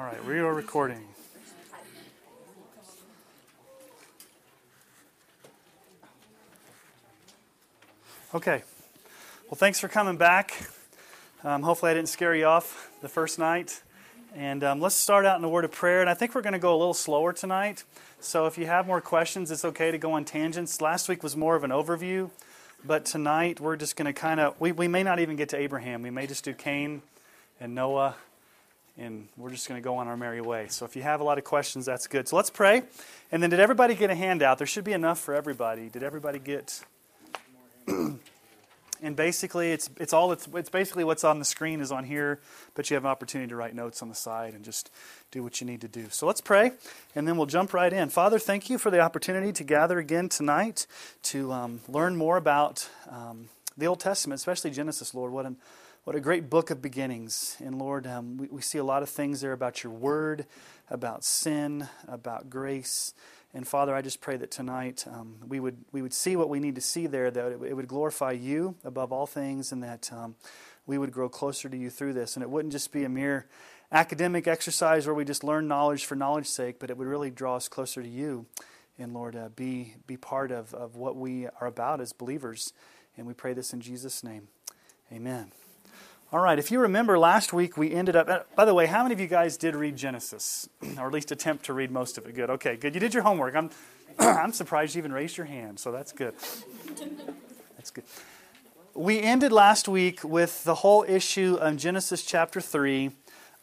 All right, we are recording. Okay. Well, thanks for coming back. Um, hopefully, I didn't scare you off the first night. And um, let's start out in a word of prayer. And I think we're going to go a little slower tonight. So if you have more questions, it's okay to go on tangents. Last week was more of an overview. But tonight, we're just going to kind of, we, we may not even get to Abraham. We may just do Cain and Noah and we're just going to go on our merry way. So if you have a lot of questions, that's good. So let's pray. And then, did everybody get a handout? There should be enough for everybody. Did everybody get? and basically, it's it's all it's it's basically what's on the screen is on here, but you have an opportunity to write notes on the side and just do what you need to do. So let's pray, and then we'll jump right in. Father, thank you for the opportunity to gather again tonight to um, learn more about um, the Old Testament, especially Genesis. Lord, what an what a great book of beginnings. And Lord, um, we, we see a lot of things there about your word, about sin, about grace. And Father, I just pray that tonight um, we, would, we would see what we need to see there, that it, it would glorify you above all things, and that um, we would grow closer to you through this. And it wouldn't just be a mere academic exercise where we just learn knowledge for knowledge's sake, but it would really draw us closer to you. And Lord, uh, be, be part of, of what we are about as believers. And we pray this in Jesus' name. Amen. All right, if you remember last week, we ended up. By the way, how many of you guys did read Genesis? or at least attempt to read most of it? Good, okay, good. You did your homework. I'm, I'm surprised you even raised your hand, so that's good. That's good. We ended last week with the whole issue of Genesis chapter 3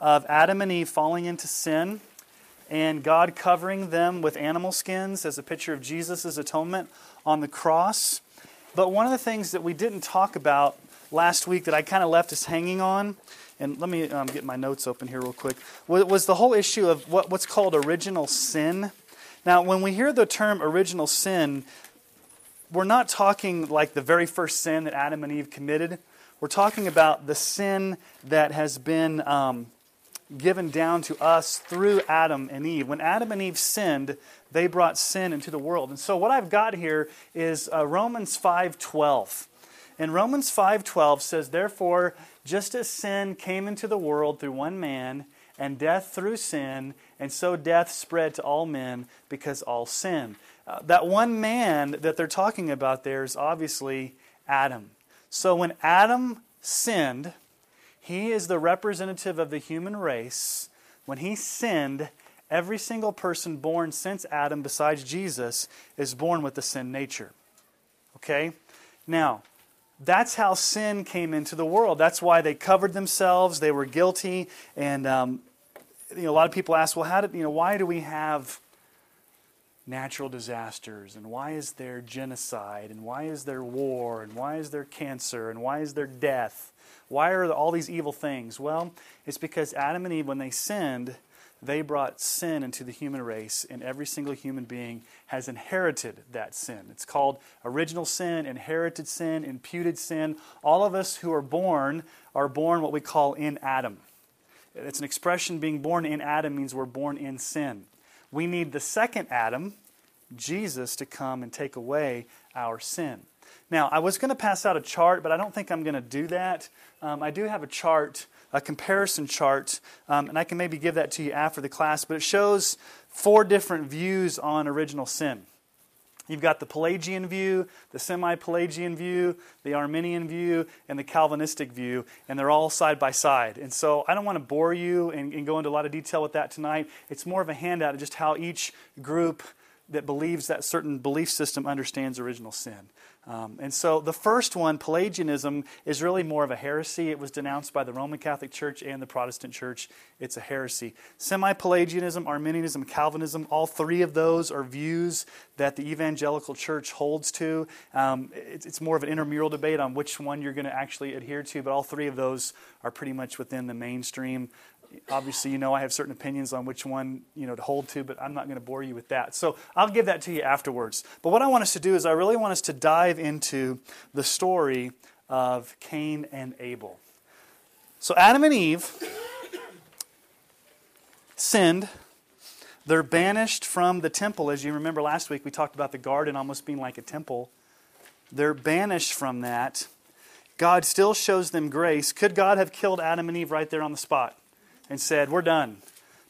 of Adam and Eve falling into sin and God covering them with animal skins as a picture of Jesus' atonement on the cross. But one of the things that we didn't talk about last week that I kind of left us hanging on, and let me um, get my notes open here real quick, was the whole issue of what, what's called original sin. Now, when we hear the term original sin, we're not talking like the very first sin that Adam and Eve committed. We're talking about the sin that has been um, given down to us through Adam and Eve. When Adam and Eve sinned, they brought sin into the world. And so what I've got here is uh, Romans 5:12. And Romans 5:12 says, "Therefore, just as sin came into the world through one man, and death through sin, and so death spread to all men because all sin." Uh, that one man that they're talking about there is obviously Adam. So when Adam sinned, he is the representative of the human race. When he sinned, every single person born since Adam, besides Jesus, is born with the sin nature. Okay? Now, that's how sin came into the world. That's why they covered themselves. They were guilty. And um, you know, a lot of people ask, well, how did, you know, why do we have natural disasters? And why is there genocide? And why is there war? And why is there cancer? And why is there death? Why are all these evil things? Well, it's because Adam and Eve, when they sinned, they brought sin into the human race, and every single human being has inherited that sin. It's called original sin, inherited sin, imputed sin. All of us who are born are born what we call in Adam. It's an expression being born in Adam means we're born in sin. We need the second Adam, Jesus, to come and take away our sin. Now, I was going to pass out a chart, but I don't think I'm going to do that. Um, I do have a chart a comparison chart, um, and I can maybe give that to you after the class, but it shows four different views on original sin. You've got the Pelagian view, the semi Pelagian view, the Arminian view, and the Calvinistic view, and they're all side by side. And so I don't want to bore you and, and, go into a lot of detail with that tonight. It's more of a handout of just how each group that believes that certain belief system understands original sin. Um, and so the first one, Pelagianism, is really more of a heresy. It was denounced by the Roman Catholic Church and the Protestant Church. It's a heresy. Semi Pelagianism, Arminianism, Calvinism, all three of those are views that the evangelical church holds to. Um, it's, it's more of an intramural debate on which one you're going to actually adhere to, but all three of those are pretty much within the mainstream obviously you know I have certain opinions on which one you know to hold to, but I'm not going to bore you with that. So I'll give that to you afterwards. But what I want us to do is I really want us to dive into the story of Cain and Abel. So Adam and Eve sinned. They're banished from the temple. As you remember last week, we talked about the garden almost being like a temple. They're banished from that. God still shows them grace. Could God have killed Adam and Eve right there on the spot? And said, We're done.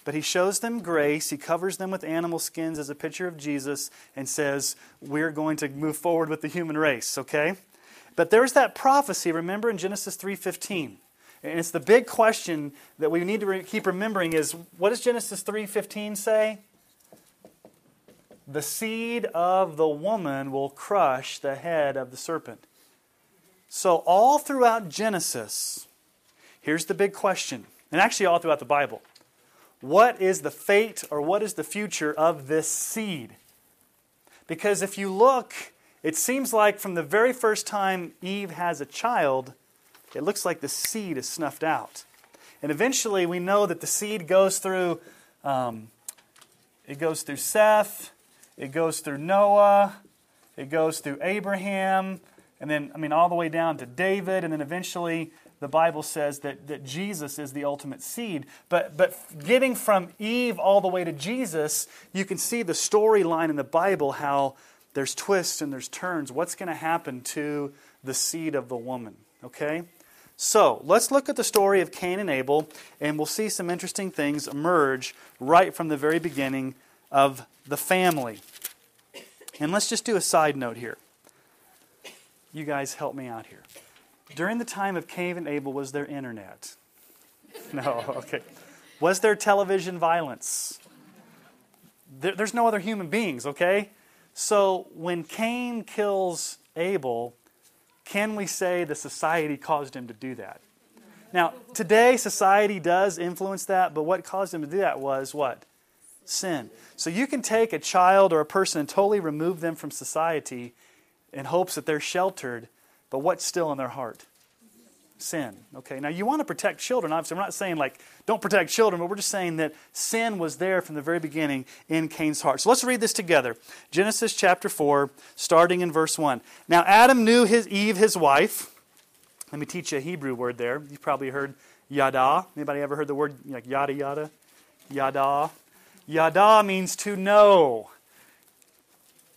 but he shows them grace. He covers them with animal skins as a picture of Jesus and says, We're going to move forward with the human race, okay? But there's that prophecy, remember in Genesis 3:15. And it's the big question that we need to re- keep remembering is what does Genesis 3:15 say? The seed of the woman will crush the head of the serpent. So all throughout Genesis, here's the big question. And actually all throughout the Bible. What is the fate or what is the future of this seed? Because if you look it seems like from the very first time Eve has a child, it looks like the seed is snuffed out. And eventually we know that the seed goes through um, it goes through Seth, it goes through Noah, it goes through Abraham, and then I mean all the way down to David, and then eventually the Bible says that, that Jesus is the ultimate seed. But, but getting from Eve all the way to Jesus, you can see the storyline in the Bible how there's twists and there's turns. What's going to happen to the seed of the woman? Okay? So, let's look at the story of Cain and Abel, and we'll see some interesting things emerge right from the very beginning of the family. And let's just do a side note here. You guys help me out here. During the time of Cain and Abel, was there internet? No, okay. Was there television violence? There, there's no other human beings, okay? So when Cain kills Abel, can we say the society caused him to do that? Now, today society does influence that, but what caused him to do that was what? Sin. So you can take a child or a person and totally remove them from society in hopes that they're sheltered, but what's still in their heart? sin. Okay, now you want to protect children. Obviously, we're not saying like don't protect children, but we're just saying that sin was there from the very beginning in Cain's heart. So let's read this together. Genesis chapter 4, starting in verse 1. Now Adam knew his Eve, his wife. Let me teach you a Hebrew word there. You've probably heard yada. Anybody ever heard the word like yada yada? Yada. Yada means to know.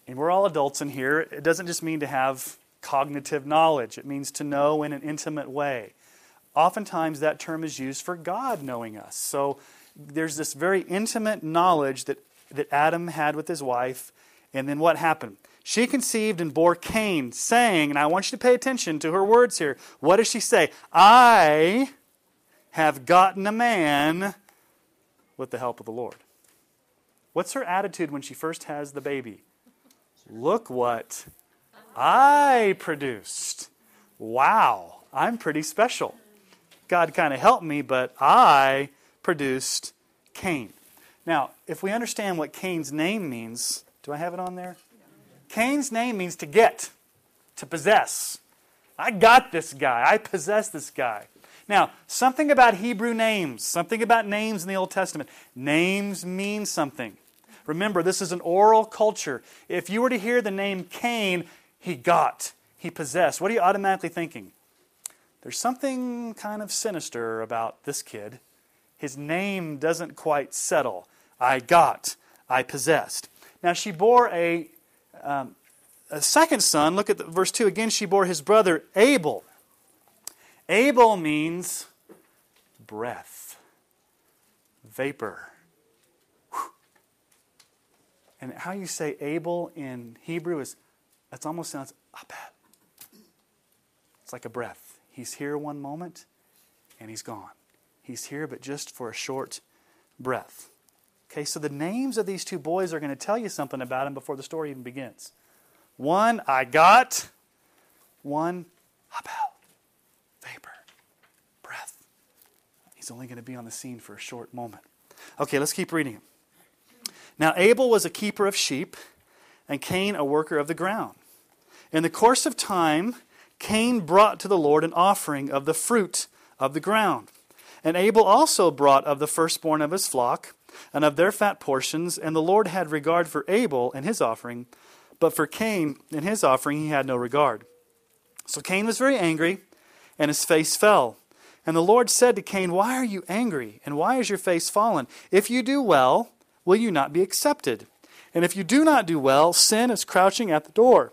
And we're all adults in here. It doesn't just mean to have cognitive knowledge. It means to know in an intimate way. Oftentimes, that term is used for God knowing us. So there's this very intimate knowledge that, that Adam had with his wife. And then what happened? She conceived and bore Cain, saying, and I want you to pay attention to her words here. What does she say? I have gotten a man with the help of the Lord. What's her attitude when she first has the baby? Look what I produced. Wow, I'm pretty special. God kind of helped me, but I produced Cain. Now, if we understand what Cain's name means, do I have it on there? Cain's name means to get, to possess. I got this guy. I possess this guy. Now, something about Hebrew names, something about names in the Old Testament. Names mean something. Remember, this is an oral culture. If you were to hear the name Cain, he got, he possessed. What are you automatically thinking? There's something kind of sinister about this kid. His name doesn't quite settle. I got, I possessed. Now she bore a, um, a second son. Look at the, verse 2 again. She bore his brother Abel. Abel means breath, vapor. Whew. And how you say Abel in Hebrew is that almost sounds abed. It's like a breath. He's here one moment and he's gone. He's here, but just for a short breath. Okay, so the names of these two boys are going to tell you something about him before the story even begins. One, I got. One, Abel. Vapor. Breath. He's only going to be on the scene for a short moment. Okay, let's keep reading. him. Now, Abel was a keeper of sheep, and Cain a worker of the ground. In the course of time, Cain brought to the Lord an offering of the fruit of the ground. And Abel also brought of the firstborn of his flock and of their fat portions, and the Lord had regard for Abel and his offering, but for Cain and his offering he had no regard. So Cain was very angry, and his face fell. And the Lord said to Cain, Why are you angry, and why is your face fallen? If you do well, will you not be accepted? And if you do not do well, sin is crouching at the door.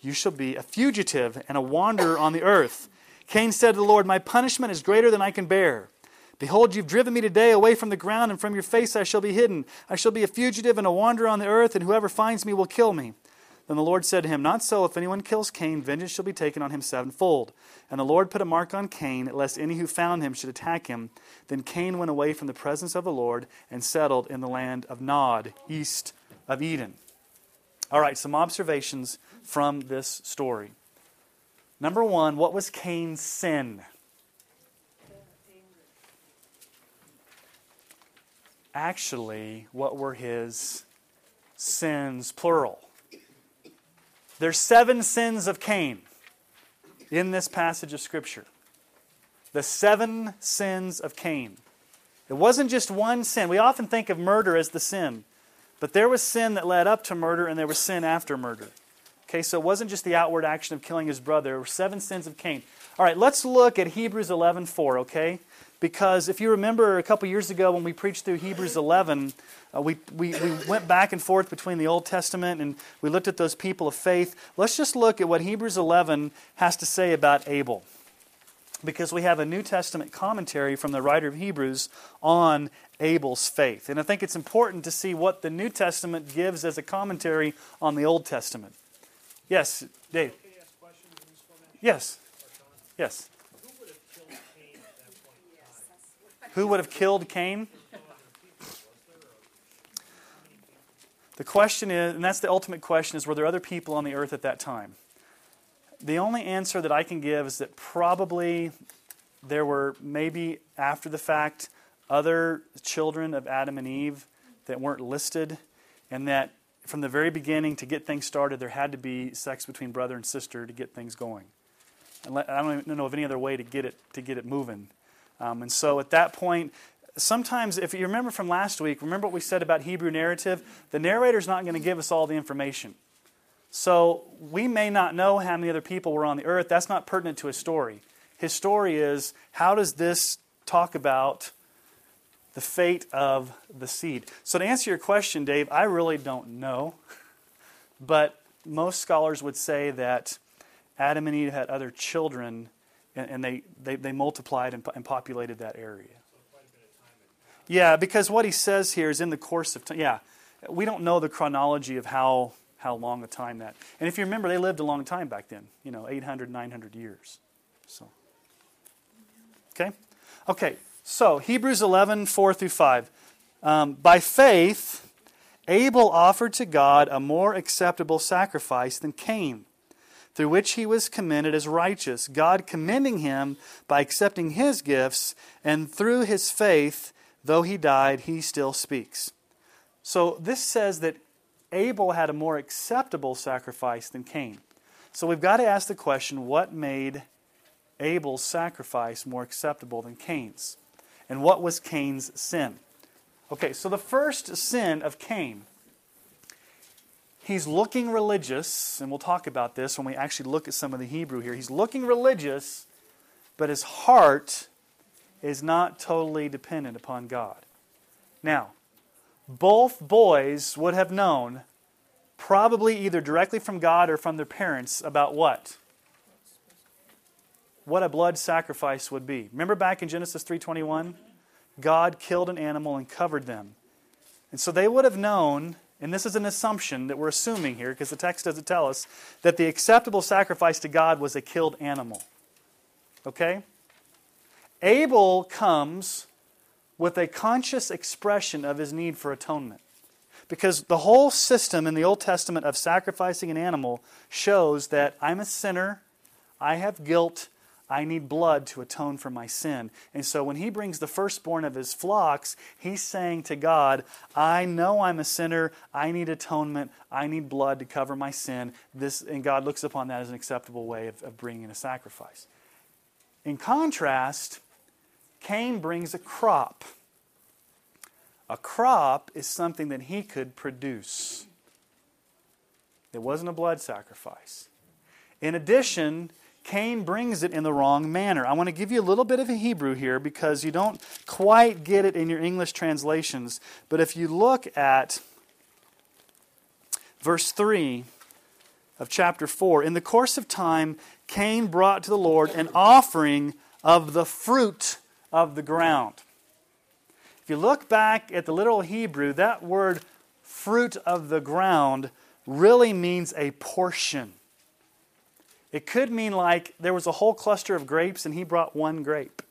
You shall be a fugitive and a wanderer on the earth. Cain said to the Lord, My punishment is greater than I can bear. Behold, you've driven me today away from the ground, and from your face I shall be hidden. I shall be a fugitive and a wanderer on the earth, and whoever finds me will kill me. Then the Lord said to him, Not so, if anyone kills Cain, vengeance shall be taken on him sevenfold. And the Lord put a mark on Cain, lest any who found him should attack him. Then Cain went away from the presence of the Lord and settled in the land of Nod, east of Eden. All right, some observations from this story. Number one, what was Cain's sin? Actually, what were his sins, plural? There's seven sins of Cain in this passage of Scripture. The seven sins of Cain. It wasn't just one sin. We often think of murder as the sin, but there was sin that led up to murder and there was sin after murder. Okay, so it wasn't just the outward action of killing his brother. Were seven sins of Cain. All right, let's look at Hebrews 11:4, okay? Because if you remember a couple years ago when we preached through Hebrews 11, uh, we, we, we went back and forth between the Old Testament and we looked at those people of faith. Let's just look at what Hebrews 11 has to say about Abel. Because we have a New Testament commentary from the writer of Hebrews on Abel's faith. And I think it's important to see what the New Testament gives as a commentary on the Old Testament. Yes, Dave. Yes. Yes. Who would have killed Cain? The question is, and that's the ultimate question, is were there other people on the earth at that time? The only answer that I can give is that probably there were maybe after the fact other children of Adam and Eve that weren't listed, and that from the very beginning to get things started, there had to be sex between brother and sister to get things going. And I don't know of any other way to get it to get it moving. Um, and so at that point, sometimes, if you remember from last week, remember what we said about Hebrew narrative? The narrator's not going to give us all the information. So we may not know how many other people were on the earth. That's not pertinent to his story. His story is how does this talk about the fate of the seed? So to answer your question, Dave, I really don't know. But most scholars would say that Adam and Eve had other children and, and they, they, they, multiplied and, and populated that area. Yeah, because what he says here is in the course of time. Yeah, we don't know the chronology of how, how long a time that. And if you remember, they lived a long time back then, you know, 800, 900 years. So, okay? Okay, so Hebrews 11, 4 through 5. Um, By faith, Abel offered to God a more acceptable sacrifice than Cain through which he was commended as righteous, God commending him by accepting his gifts, and through his faith, though he died, he still speaks. So this says that Abel had a more acceptable sacrifice than Cain. So we've got to ask the question what made Abel's sacrifice more acceptable than Cain's? And what was Cain's sin? Okay, so the first sin of Cain he's looking religious, and we'll talk about this when we actually look at some of the Hebrew here. He's looking religious, but his heart is not totally dependent upon God. Now, both boys would have known, probably either directly from God or from their parents, about what? What a blood sacrifice would be. Remember back in Genesis 3:21, God killed an animal and covered them. And so they would have known and this is an assumption that we're assuming here because the text doesn't tell us, that the acceptable sacrifice to God was a killed animal. Okay? Abel comes with a conscious expression of his need for atonement. Because the whole system in the Old Testament of sacrificing an animal shows that I'm a sinner, I have guilt, I need blood to atone for my sin. And so when he brings the firstborn of his flocks, he's saying to God, I know I'm a sinner. I need atonement. I need blood to cover my sin. This, and God looks upon that as an acceptable way of, of bringing a sacrifice. In contrast, Cain brings a crop. A crop is something that he could produce. It wasn't a blood sacrifice. In addition, Cain brings it in the wrong manner. I want to give you a little bit of a Hebrew here because you don't quite get it in your English translations. But if you look at verse 3 of chapter 4, in the course of time, Cain brought to the Lord an offering of the fruit of the ground. If you look back at the literal Hebrew, that word fruit of the ground really means a portion. It could mean like there was a whole cluster of grapes and he brought one grape.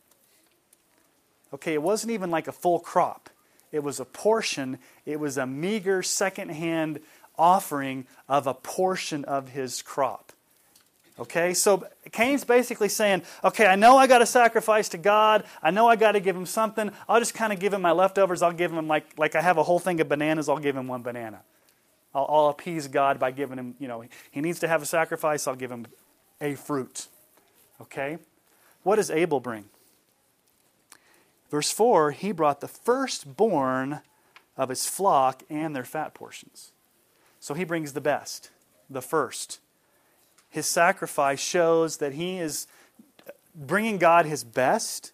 Okay, it wasn't even like a full crop, it was a portion, it was a meager second-hand offering of a portion of his crop. Okay, so Cain's basically saying, okay, I know I got to sacrifice to God. I know I got to give him something. I'll just kind of give him my leftovers. I'll give him like, like I have a whole thing of bananas. I'll give him one banana. I'll, I'll appease God by giving him, you know, he needs to have a sacrifice. I'll give him a fruit. Okay? What does Abel bring? Verse 4 he brought the firstborn of his flock and their fat portions. So he brings the best, the first. His sacrifice shows that he is bringing God his best.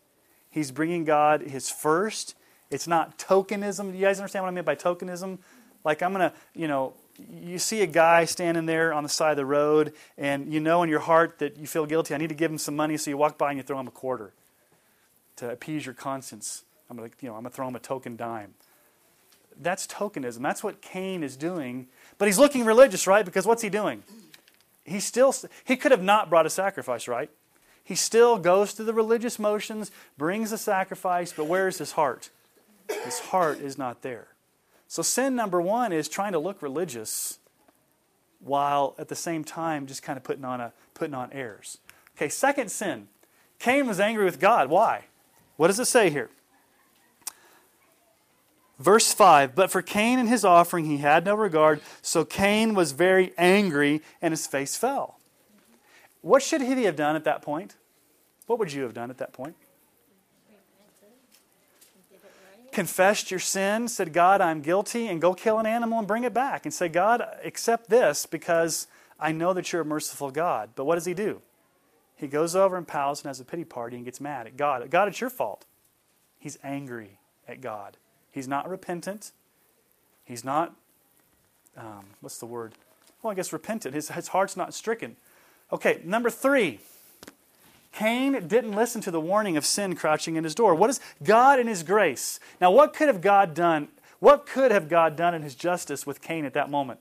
He's bringing God his first. It's not tokenism. Do You guys understand what I mean by tokenism? Like, I'm going to, you know, you see a guy standing there on the side of the road, and you know in your heart that you feel guilty. I need to give him some money, so you walk by and you throw him a quarter to appease your conscience. I'm to, you know, I'm to throw him a token dime. That's tokenism. That's what Cain is doing. But he's looking religious, right? Because what's he doing? He still he could have not brought a sacrifice, right? He still goes through the religious motions, brings a sacrifice, but where is his heart? His heart is not there. So, sin number one is trying to look religious while at the same time just kind of putting on, a, putting on airs. Okay, second sin. Cain was angry with God. Why? What does it say here? Verse 5 But for Cain and his offering he had no regard, so Cain was very angry and his face fell. What should he have done at that point? What would you have done at that point? Confessed your sin, said, God, I'm guilty, and go kill an animal and bring it back and say, God, accept this because I know that you're a merciful God. But what does he do? He goes over and pouts and has a pity party and gets mad at God. God, it's your fault. He's angry at God. He's not repentant. He's not, um, what's the word? Well, I guess repentant. His, his heart's not stricken. Okay, number three. Cain didn't listen to the warning of sin crouching in his door. What is God in his grace? Now, what could have God done? What could have God done in his justice with Cain at that moment?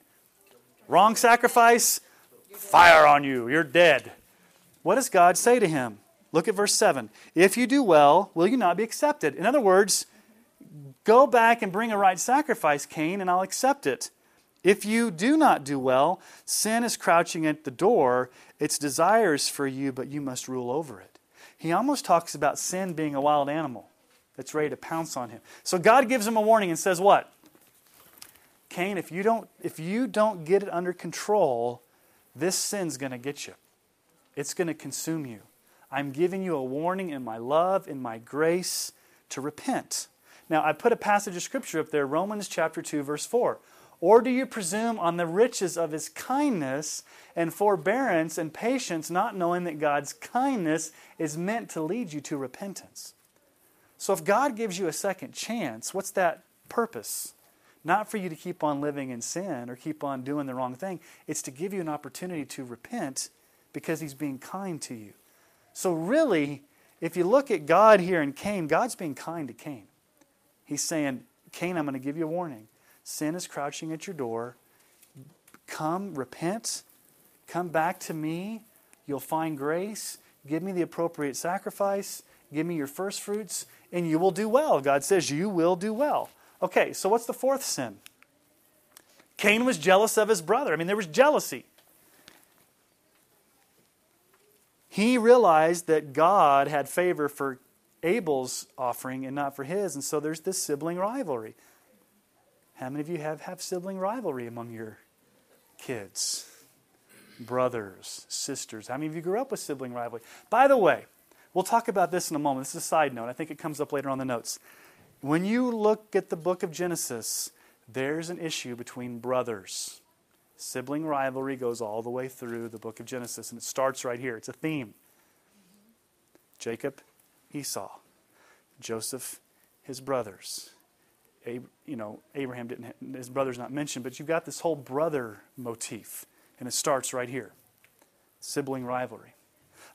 Wrong sacrifice? Fire on you. You're dead. What does God say to him? Look at verse 7. If you do well, will you not be accepted? In other words, go back and bring a right sacrifice, Cain, and I'll accept it. If you do not do well, sin is crouching at the door. Its desires for you, but you must rule over it. He almost talks about sin being a wild animal that's ready to pounce on him. So God gives him a warning and says, What? Cain, if you don't, if you don't get it under control, this sin's going to get you. It's going to consume you. I'm giving you a warning in my love, in my grace, to repent. Now, I put a passage of scripture up there, Romans chapter 2, verse 4. Or do you presume on the riches of his kindness and forbearance and patience, not knowing that God's kindness is meant to lead you to repentance? So, if God gives you a second chance, what's that purpose? Not for you to keep on living in sin or keep on doing the wrong thing. It's to give you an opportunity to repent because He's being kind to you. So, really, if you look at God here in Cain, God's being kind to Cain. He's saying, Cain, I'm going to give you a warning. Sin is crouching at your door. Come, repent, come back to me. You'll find grace. Give me the appropriate sacrifice. Give me your first fruits, and you will do well. God says you will do well. Okay, so what's the fourth sin? Cain was jealous of his brother. I mean, there was jealousy. He realized that God had favor for Abel's offering and not for his, and so there's this sibling rivalry. How many of you have, have sibling rivalry among your kids? Brothers, sisters. How many of you grew up with sibling rivalry? By the way, We'll talk about this in a moment. This is a side note. I think it comes up later on the notes. When you look at the book of Genesis, there's an issue between brothers. Sibling rivalry goes all the way through the book of Genesis, and it starts right here. It's a theme. Jacob, Esau, Joseph, his brothers. You know, Abraham didn't, his brother's not mentioned, but you've got this whole brother motif, and it starts right here sibling rivalry.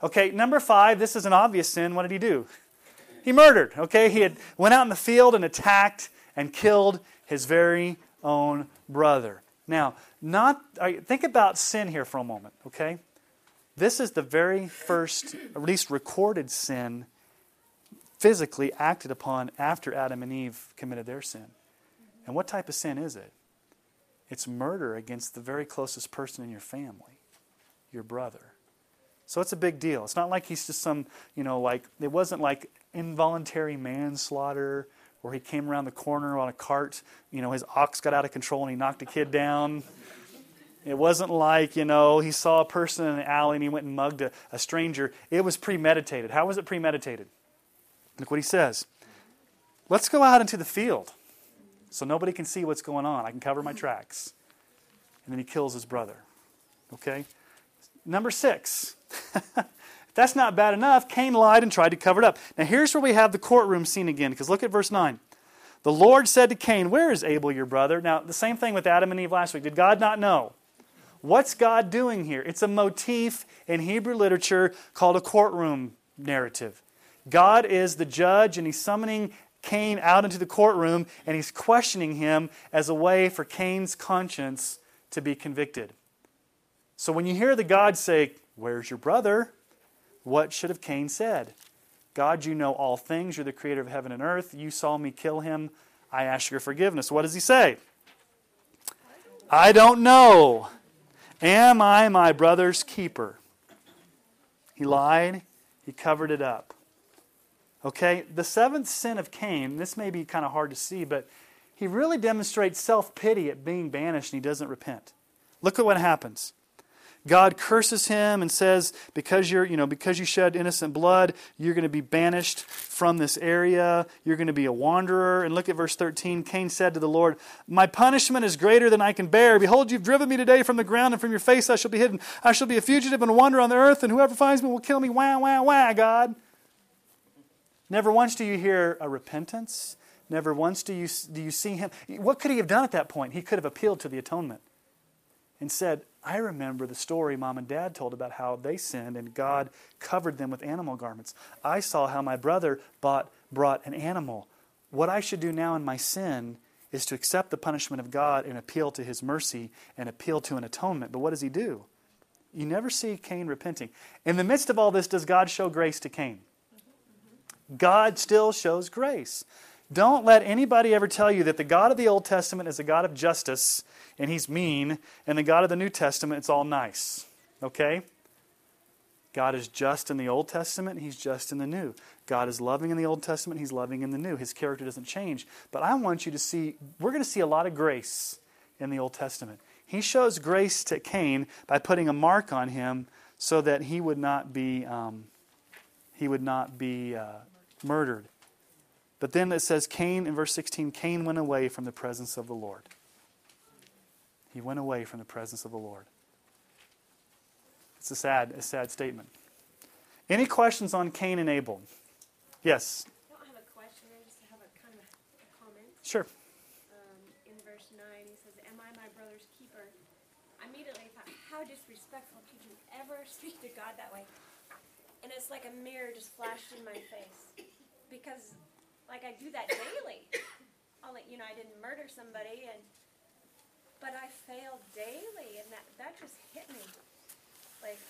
Okay, number five, this is an obvious sin. What did he do? He murdered. Okay, he had went out in the field and attacked and killed his very own brother. Now, not think about sin here for a moment. Okay, this is the very first, at least recorded sin, physically acted upon after Adam and Eve committed their sin. And what type of sin is it? It's murder against the very closest person in your family your brother. So it's a big deal. It's not like he's just some, you know, like, it wasn't like involuntary manslaughter where he came around the corner on a cart, you know, his ox got out of control and he knocked a kid down. It wasn't like, you know, he saw a person in the alley and he went and mugged a, a stranger. It was premeditated. How was it premeditated? Look what he says. Let's go out into the field so nobody can see what's going on. I can cover my tracks. And then he kills his brother. Okay? Number six. That's not bad enough. Cain lied and tried to cover it up. Now, here's where we have the courtroom scene again, because look at verse 9. The Lord said to Cain, Where is Abel, your brother? Now, the same thing with Adam and Eve last week. Did God not know? What's God doing here? It's a motif in Hebrew literature called a courtroom narrative. God is the judge, and he's summoning Cain out into the courtroom, and he's questioning him as a way for Cain's conscience to be convicted. So when you hear the God say, Where's your brother? What should have Cain said? God, you know all things. You're the creator of heaven and earth. You saw me kill him. I ask your forgiveness. What does he say? I don't know. Am I my brother's keeper? He lied. He covered it up. Okay, the seventh sin of Cain, this may be kind of hard to see, but he really demonstrates self pity at being banished and he doesn't repent. Look at what happens. God curses him and says, because you're, you know, because you shed innocent blood, you're going to be banished from this area. You're going to be a wanderer. And look at verse 13. Cain said to the Lord, My punishment is greater than I can bear. Behold, you've driven me today from the ground, and from your face I shall be hidden. I shall be a fugitive and a wanderer on the earth, and whoever finds me will kill me. Wah, wah, wah, God. Never once do you hear a repentance. Never once do you, do you see him. What could he have done at that point? He could have appealed to the atonement and said, I remember the story mom and dad told about how they sinned and God covered them with animal garments. I saw how my brother bought, brought an animal. What I should do now in my sin is to accept the punishment of God and appeal to his mercy and appeal to an atonement. But what does he do? You never see Cain repenting. In the midst of all this, does God show grace to Cain? God still shows grace. Don't let anybody ever tell you that the God of the Old Testament is a God of justice and he's mean, and the God of the New Testament, it's all nice. Okay? God is just in the Old Testament, he's just in the New. God is loving in the Old Testament, he's loving in the New. His character doesn't change. But I want you to see, we're going to see a lot of grace in the Old Testament. He shows grace to Cain by putting a mark on him so that he would not be, um, he would not be uh, murdered. But then it says, Cain, in verse 16, Cain went away from the presence of the Lord. He went away from the presence of the Lord. It's a sad, a sad statement. Any questions on Cain and Abel? Yes. I don't have a question. I just have a kind of a comment. Sure. Um, in verse 9, he says, Am I my brother's keeper? I immediately thought, How disrespectful could you ever speak to God that way? And it's like a mirror just flashed in my face. Because, like, I do that daily. I'll let you know I didn't murder somebody, and but I fail daily, and that, that just hit me. Like,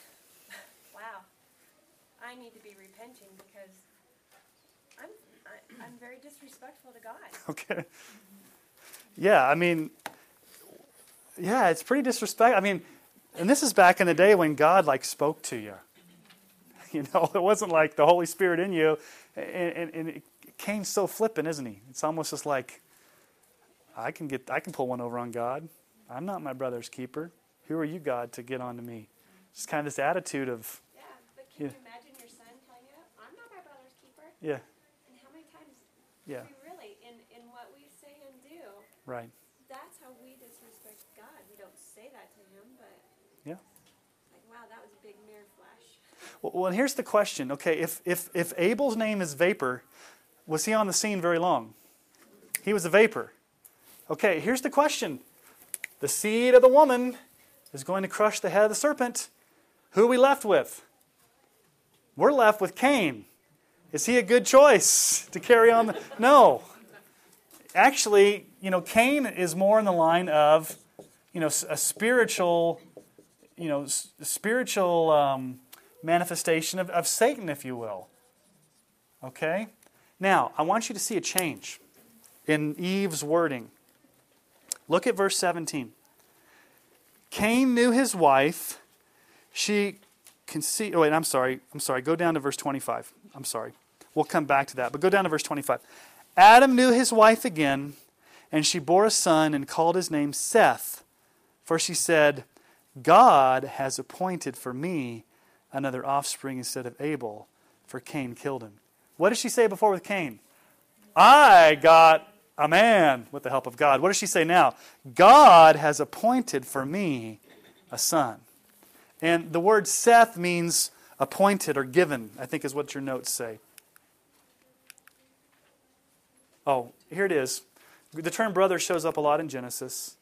wow, I need to be repenting because I'm, I, I'm very disrespectful to God. Okay. Yeah, I mean, yeah, it's pretty disrespectful. I mean, and this is back in the day when God like spoke to you. You know, it wasn't like the Holy Spirit in you, and, and, and Cain so flippant, isn't he? It's almost just like I can get, I can pull one over on God. I'm not my brother's keeper. Who are you, God, to get on to me? Just kind of this attitude of. Yeah, but can you, you imagine your son telling you, I'm not my brother's keeper"? Yeah. And how many times Yeah. we really, in, in what we say and do, Right. that's how we disrespect God. We don't say that to Him, but Yeah. like, wow, that was a big mirror flash. Well, here's the question. Okay, if, if, if Abel's name is Vapor, was he on the scene very long? He was a vapor. Okay, here's the question. The seed of the woman is going to crush the head of the serpent. Who are we left with? We're left with Cain. Is he a good choice to carry on? The, no. Actually, you know, Cain is more in the line of, you know, a spiritual, you know, spiritual um, manifestation of, of Satan, if you will. Okay? Now, I want you to see a change in Eve's wording. Look at verse 17. Cain knew his wife. She conceived. Oh, wait, I'm sorry. I'm sorry. Go down to verse 25. I'm sorry. We'll come back to that. But go down to verse 25. Adam knew his wife again, and she bore a son and called his name Seth. For she said, God has appointed for me another offspring instead of Abel, for Cain killed him. What did she say before with Cain? I got a man with the help of God. What does she say now? God has appointed for me a son. And the word Seth means appointed or given, I think is what your notes say. Oh, here it is. The term brother shows up a lot in Genesis.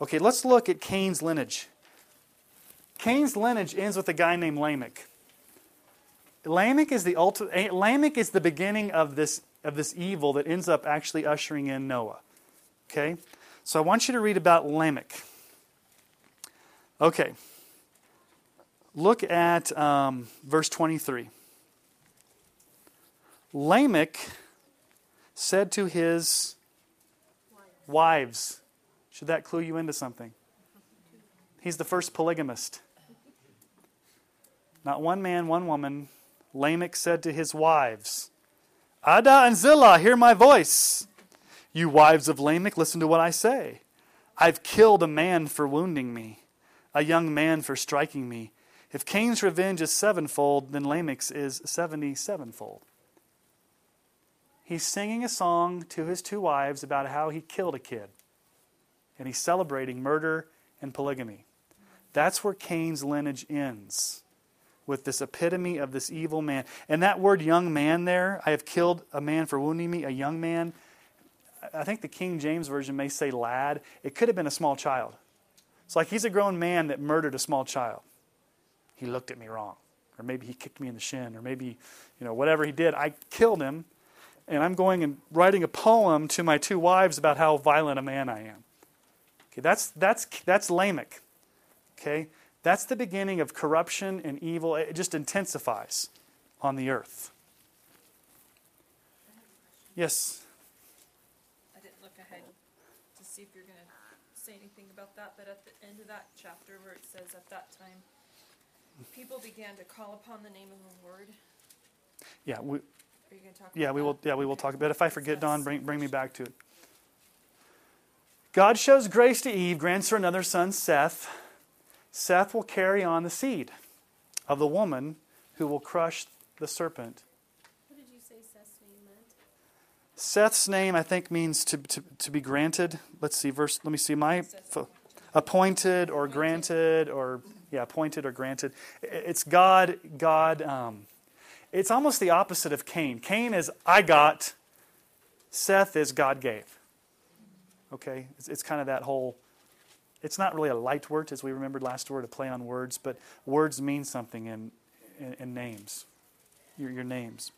Okay, let's look at Cain's lineage. Cain's lineage ends with a guy named Lamech. Lamech is the ultimate, eh, Lamech is the beginning of this of this evil that ends up actually ushering in Noah. Okay? So I want you to read about Lamech. Okay. Look at um, verse 23. Lamech said to his wives, should that clue you into something? He's the first polygamist. Not one man, one woman. Lamech said to his wives, Adah and Zillah, hear my voice. You wives of Lamech, listen to what I say. I've killed a man for wounding me, a young man for striking me. If Cain's revenge is sevenfold, then Lamech's is seventy sevenfold. He's singing a song to his two wives about how he killed a kid. And he's celebrating murder and polygamy. That's where Cain's lineage ends with this epitome of this evil man. And that word young man there, I have killed a man for wounding me, a young man. I think the King James Version may say lad. It could have been a small child. It's like he's a grown man that murdered a small child. He looked at me wrong. Or maybe he kicked me in the shin. Or maybe, you know, whatever he did, I killed him. And I'm going and writing a poem to my two wives about how violent a man I am. Okay, that's, that's, that's Lamech. Okay? That's the beginning of corruption and evil. It just intensifies on the earth. Yes. I didn't look ahead to see if you're going to say anything about that, but at the end of that chapter where it says, At that time, people began to call upon the name of the Lord. Yeah, we, Are you going to talk yeah, we that? will. Yeah, we will talk about. it. If I forget, Don, bring bring me back to it. God shows grace to Eve, grants her another son, Seth. Seth will carry on the seed of the woman who will crush the serpent. What did you say Seth's name meant? Seth's name, I think, means to, to, to be granted. Let's see, verse. Let me see. My fo- appointed or granted or yeah, appointed or granted. It's God. God. Um, it's almost the opposite of Cain. Cain is I got. Seth is God gave. Okay, it's, it's kind of that whole. It's not really a light word, as we remembered last word, a play on words, but words mean something in, in, in names, your, your names.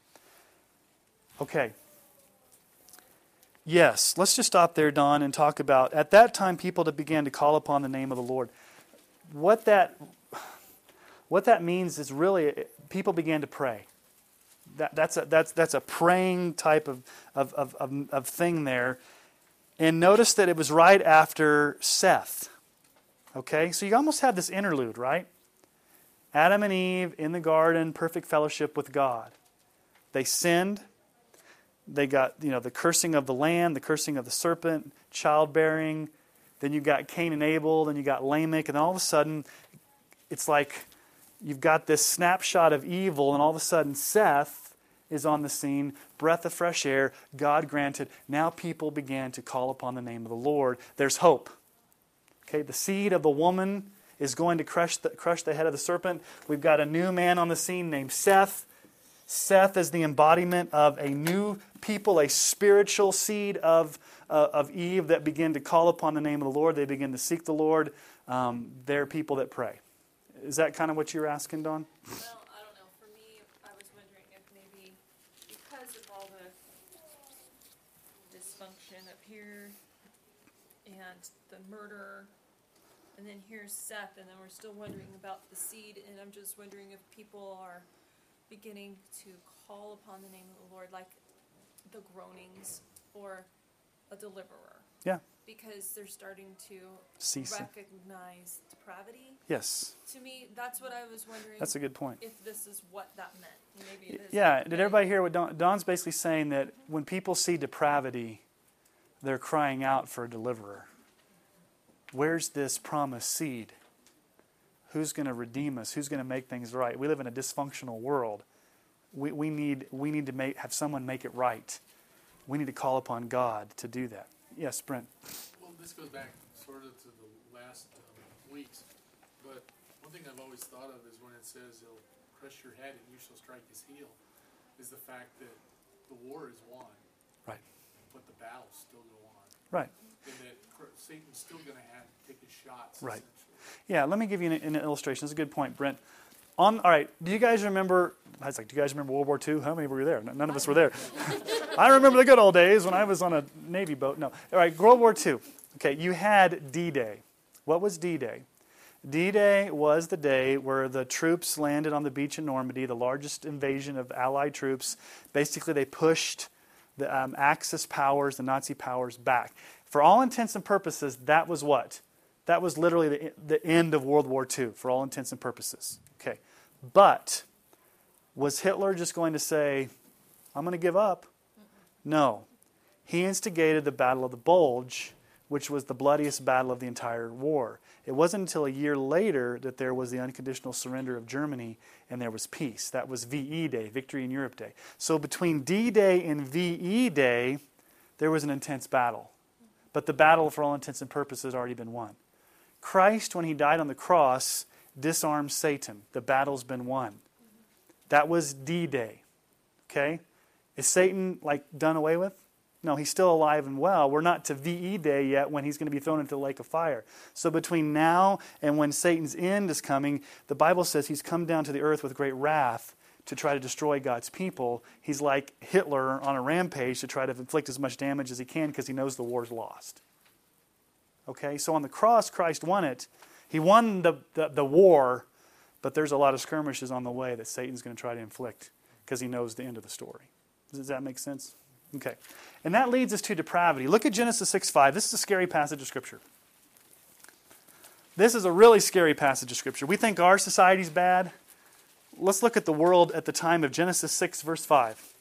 Okay. Yes, let's just stop there, Don, and talk about at that time people that began to call upon the name of the Lord. What that what that means is really eh, people began to pray. That, that's, a, that's, that's a praying type of, of, of, of, of thing there. And notice that it was right after Seth. Okay? So you almost have this interlude, right? Adam and Eve in the garden, perfect fellowship with God. They sinned. They got, you know, the cursing of the land, the cursing of the serpent, childbearing. Then you got Cain and Abel. Then you got Lamech. And all of a sudden, it's like you've got this snapshot of evil, and all of a sudden, Seth is on the scene, breath of fresh air, God granted. Now people began to call upon the name of the Lord. There's hope. Okay, the seed of the woman is going to crush the, crush the head of the serpent. We've got a new man on the scene named Seth. Seth is the embodiment of a new people, a spiritual seed of, uh, of Eve that begin to call upon the name of the Lord. They begin to seek the Lord. Um, they're people that pray. Is that kind of what you're asking, Don? Well, I don't know. For me, I was wondering if maybe because of all the dysfunction up here and the murder, and then here's Seth, and then we're still wondering about the seed, and I'm just wondering if people are beginning to call upon the name of the Lord like the groanings or a deliverer. Yeah. Because they're starting to Cease. recognize depravity. Yes, To me, that's what I was wondering that's a good point. if this is what that meant. Maybe it is. Yeah, did everybody hear what Don, Don's basically saying that when people see depravity, they're crying out for a deliverer. Where's this promised seed? Who's going to redeem us? Who's going to make things right? We live in a dysfunctional world. We, we, need, we need to make, have someone make it right. We need to call upon God to do that. Yes, Brent. Well, this goes back sort of to the last um, weeks, but one thing I've always thought of is when it says he'll crush your head and you shall strike his heel, is the fact that the war is won, Right. but the battles still go on, Right. and that Satan's still going to have to take his shots. Right. Yeah, let me give you an, an illustration. It's a good point, Brent. On, all right, do you guys remember? I was like, do you guys remember World War II? How many were there? None of us were there. I remember the good old days when I was on a Navy boat. No. All right, World War II. Okay, you had D Day. What was D Day? D Day was the day where the troops landed on the beach in Normandy, the largest invasion of Allied troops. Basically, they pushed the um, Axis powers, the Nazi powers, back. For all intents and purposes, that was what? That was literally the, the end of World War II, for all intents and purposes. Okay. But was Hitler just going to say, I'm going to give up? No. He instigated the Battle of the Bulge, which was the bloodiest battle of the entire war. It wasn't until a year later that there was the unconditional surrender of Germany and there was peace. That was VE Day, Victory in Europe Day. So between D Day and VE Day, there was an intense battle. But the battle, for all intents and purposes, had already been won. Christ, when he died on the cross, disarmed Satan. The battle's been won. That was D Day. Okay? Is Satan like done away with? No, he's still alive and well. We're not to VE Day yet when he's going to be thrown into the lake of fire. So between now and when Satan's end is coming, the Bible says he's come down to the earth with great wrath to try to destroy God's people. He's like Hitler on a rampage to try to inflict as much damage as he can because he knows the war's lost. Okay, so on the cross, Christ won it. He won the, the, the war, but there's a lot of skirmishes on the way that Satan's going to try to inflict because he knows the end of the story. Does that make sense? Okay. And that leads us to depravity. Look at Genesis 6 5. This is a scary passage of Scripture. This is a really scary passage of Scripture. We think our society's bad. Let's look at the world at the time of Genesis 6, verse 5.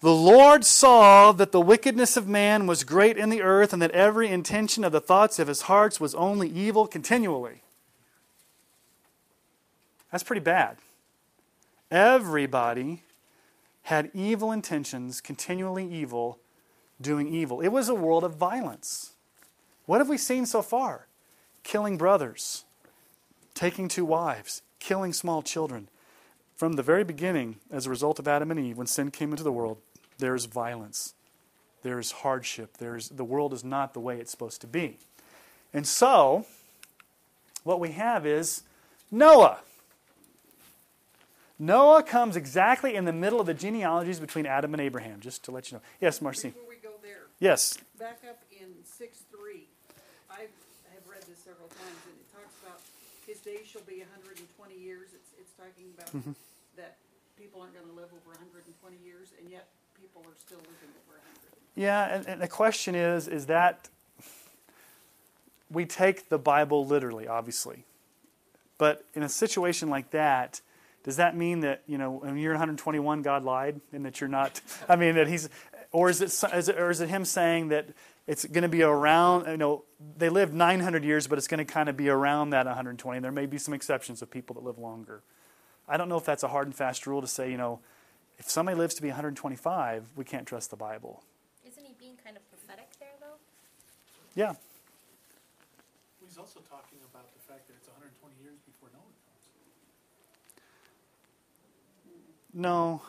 The Lord saw that the wickedness of man was great in the earth, and that every intention of the thoughts of his hearts was only evil continually. That's pretty bad. Everybody had evil intentions, continually evil, doing evil. It was a world of violence. What have we seen so far? Killing brothers, taking two wives, killing small children. From the very beginning, as a result of Adam and Eve, when sin came into the world, there's violence, there's hardship, there's, the world is not the way it's supposed to be. And so, what we have is Noah. Noah comes exactly in the middle of the genealogies between Adam and Abraham, just to let you know. Yes, Marcy. Before we go there, Yes. back up in six three, I have read this several times, and it talks about his days shall be hundred and twenty years. It's, it's talking about Mm-hmm. that people aren't gonna live over hundred and twenty years, and yet people are still living over hundred. Yeah, and, and the question is is that we take the Bible literally, obviously. But in a situation like that, does that mean that, you know, when you're 121, God lied and that you're not, I mean, that he's, or is it, is it, or is it him saying that it's going to be around, you know, they lived 900 years, but it's going to kind of be around that 120. There may be some exceptions of people that live longer. I don't know if that's a hard and fast rule to say, you know, If somebody lives to be 125, we can't trust the Bible. Isn't he being kind of prophetic there, though? Yeah, He's also talking about the fact that it's hundred and twenty years before Noah comes. no,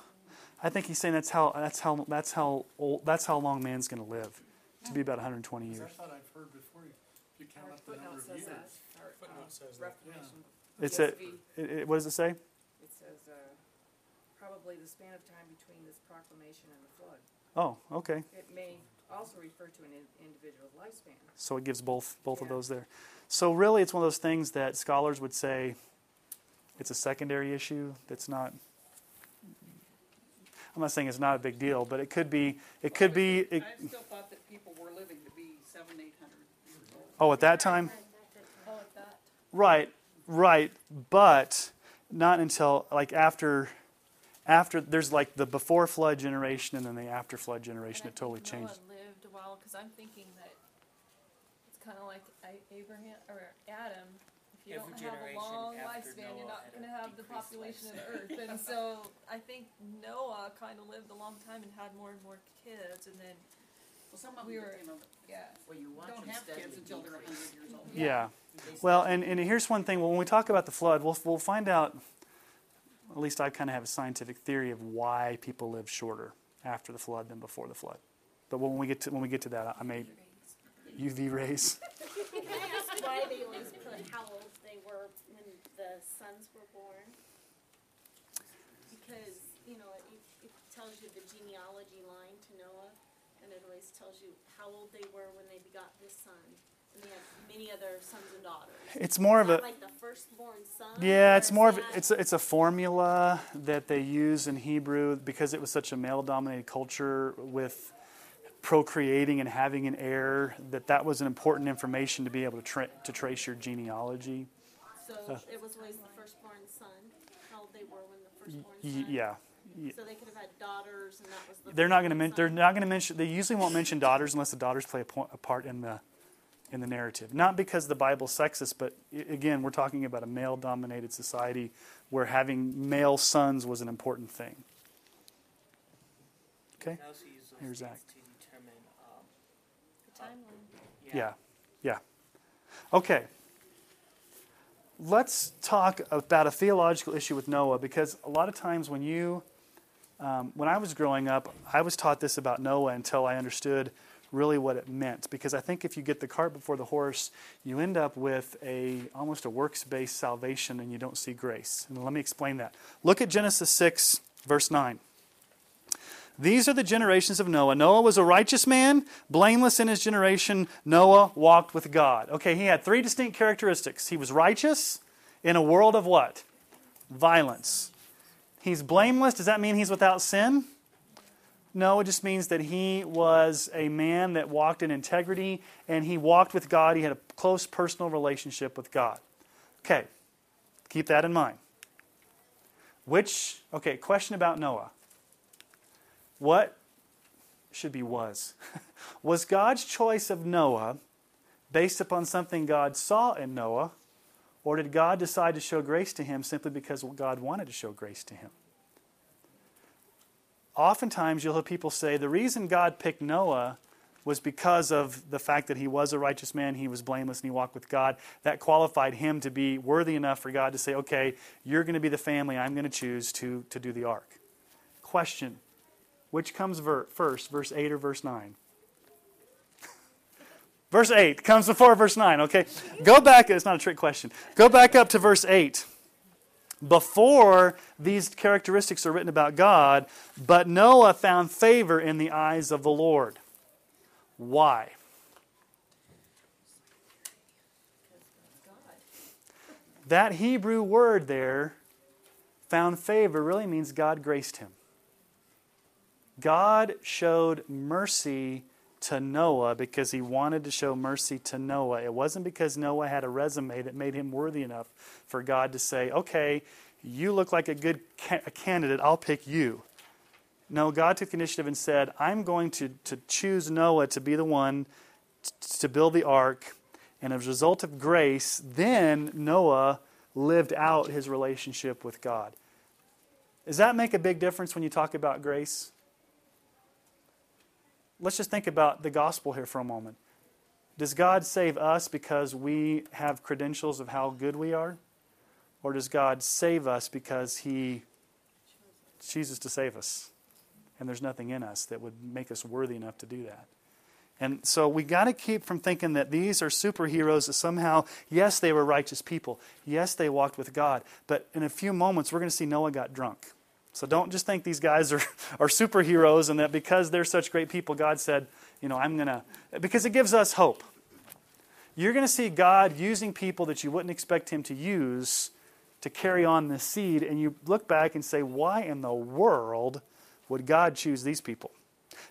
I think he's saying that's how that's how that's how old that's how long man's going to live, to be about 120 years. I thought I've heard before, if you count up the footnote number of years. Our, Footnote uh, says that, yeah. Reformation. It's a, ESV, it, it- what does it say? It says, uh, probably the span of time between this proclamation and the flood. Oh, okay. It may also refer to an in- individual's lifespan. So it gives both both of Yeah. those there. So really, it's one of those things that scholars would say it's a secondary issue. That's not. I'm not saying it's not a big deal, but it could be. It could be. It, I still thought that people were living to be seven, eight hundred years old. oh, at that time, Oh, at that. right, right, but not until like after. After there's like the before flood generation and then the after flood generation, And I it totally think Noah changed. lived a while because I'm thinking that it's kind of like Abraham or Adam. If you Every don't have a generation long after lifespan, you're not had going to a have the decreased population of the lifespan. earth. And so I think Noah kind of lived a long time and had more and more kids, and then Well, some of them, We you were- know, yeah. Well, you watch don't them have kids until they're a decrease. hundred years old. Yeah. They Well, and, and here's one thing. When we talk about the flood, we'll, we'll find out, at least I kind of have a scientific theory of why people live shorter after the flood than before the flood. But when we get to, when we get to that, I may UV rays. Can I ask why they always put how old they were when the sons were born? Because, you know, it, it tells you the genealogy line to Noah, and it always tells you how old they were when they begot this son. And they have many other sons and daughters. It's more of a like the firstborn son? yeah. It's more of it's a, it's a formula that they use in Hebrew because it was such a male-dominated culture with procreating and having an heir. That that was an important information to be able to tra- to trace your genealogy. So uh, it was always the firstborn son, how old they were when the firstborn y- son? yeah. Y- So they could have had daughters, and that was the. They're not going to firstborn they're son? not going to mention they usually won't mention daughters unless the daughters play a, po- a part in the in the narrative. Not because the Bible's sexist, but i- again, we're talking about a male dominated society where having male sons was an important thing. Okay? They also use Here's dates Zach. to determine, um, the timeline. Yeah. Yeah. Okay. Let's talk about a theological issue with Noah because a lot of times when you, um, when I was growing up, I was taught this about Noah until I understood really what it meant. Because I think if you get the cart before the horse, you end up with a almost a works-based salvation and you don't see grace. And let me explain that. Look at Genesis 6, verse 9. These are the generations of Noah. Noah was a righteous man, blameless in his generation. Noah walked with God. Okay, he had three distinct characteristics. He was righteous in a world of what? Violence. He's blameless. Does that mean he's without sin? No, it just means that he was a man that walked in integrity and he walked with God. He had a close personal relationship with God. Okay, keep that in mind. Which, okay, question about Noah. What should be was? was God's choice of Noah based upon something God saw in Noah, or did God decide to show grace to him simply because God wanted to show grace to him? Oftentimes, you'll hear people say the reason God picked Noah was because of the fact that he was a righteous man, he was blameless, and he walked with God. That qualified him to be worthy enough for God to say, okay, you're going to be the family I'm going to choose to, to do the ark. Question which comes first, verse 8 or verse 9? verse 8 comes before verse 9, okay? Go back, it's not a trick question. Go back up to verse 8. Before these characteristics are written about God, but Noah found favor in the eyes of the Lord. Why? That Hebrew word there, found favor, really means God graced him. God showed mercy to Noah because he wanted to show mercy to Noah. It wasn't because Noah had a resume that made him worthy enough for God to say, okay, you look like a good ca- a candidate, I'll pick you. No, God took initiative and said, I'm going to, to choose Noah to be the one t- to build the ark. And as a result of grace, then Noah lived out his relationship with God. Does that make a big difference when you talk about grace? Let's just think about the gospel here for a moment. Does God save us because we have credentials of how good we are? Or does God save us because He chooses to save us? And there's nothing in us that would make us worthy enough to do that. And so we got to keep from thinking that these are superheroes that somehow, yes, they were righteous people. Yes, they walked with God. But in a few moments, we're going to see Noah got drunk. So don't just think these guys are, are superheroes and that because they're such great people, God said, you know, I'm going to, because it gives us hope. You're going to see God using people that you wouldn't expect Him to use to carry on the seed, and you look back and say, why in the world would God choose these people?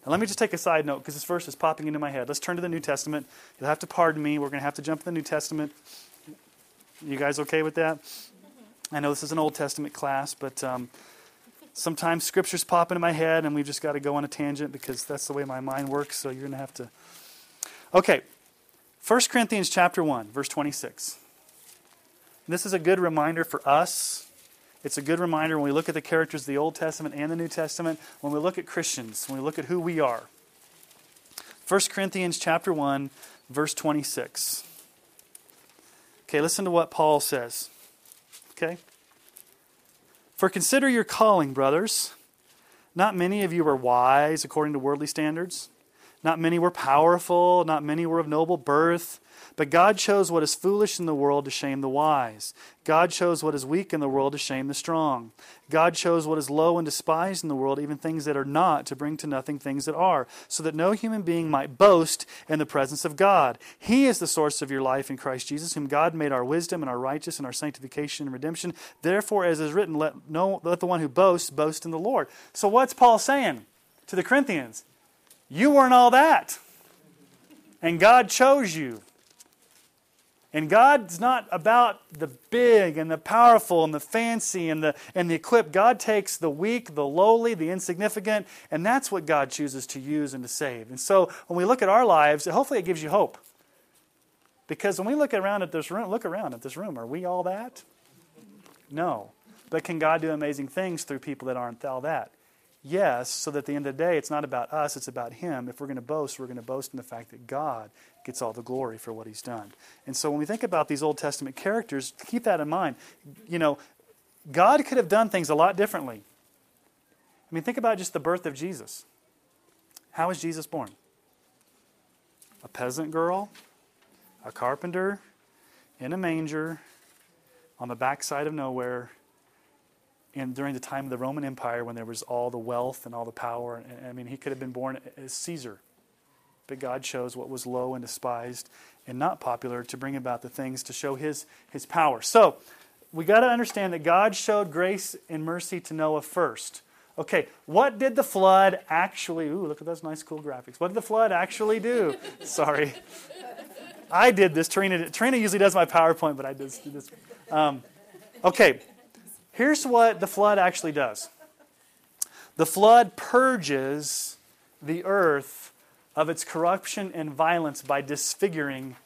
Now, let me just take a side note because this verse is popping into my head. Let's turn to the New Testament. You'll have to pardon me. We're going to have to jump to the New Testament. You guys okay with that? I know this is an Old Testament class, but um, sometimes scriptures pop into my head and we've just got to go on a tangent because that's the way my mind works, so you're going to have to. Okay, 1 Corinthians chapter 1, verse 26. This is a good reminder for us. It's a good reminder when we look at the characters of the Old Testament and the New Testament, when we look at Christians, when we look at who we are. 1 Corinthians chapter 1, verse 26. Okay, listen to what Paul says. Okay? For consider your calling, brothers. Not many of you were wise according to worldly standards. Not many were powerful. Not many were of noble birth. But God chose what is foolish in the world to shame the wise. God chose what is weak in the world to shame the strong. God chose what is low and despised in the world, even things that are not, to bring to nothing things that are, so that no human being might boast in the presence of God. He is the source of your life in Christ Jesus, whom God made our wisdom and our righteousness and our sanctification and redemption. Therefore, as is written, let, no, let the one who boasts boast in the Lord. So, what's Paul saying to the Corinthians? You weren't all that. And God chose you. And God's not about the big and the powerful and the fancy and the, and the equipped. God takes the weak, the lowly, the insignificant, and that's what God chooses to use and to save. And so when we look at our lives, hopefully it gives you hope. Because when we look around at this room, look around at this room, are we all that? No. But can God do amazing things through people that aren't all that? Yes, so that at the end of the day, it's not about us, it's about Him. If we're going to boast, we're going to boast in the fact that God gets all the glory for what He's done. And so when we think about these Old Testament characters, keep that in mind. You know, God could have done things a lot differently. I mean, think about just the birth of Jesus. How was Jesus born? A peasant girl, a carpenter, in a manger, on the backside of nowhere and during the time of the Roman Empire when there was all the wealth and all the power. I mean, he could have been born as Caesar. But God chose what was low and despised and not popular to bring about the things to show his, his power. So, we got to understand that God showed grace and mercy to Noah first. Okay, what did the flood actually? Ooh, look at those nice, cool graphics. What did the flood actually do? Sorry, I did this. Trina, Trina usually does my PowerPoint, but I did this. Um, okay, Here's what the flood actually does the flood purges the earth of its corruption and violence by disfiguring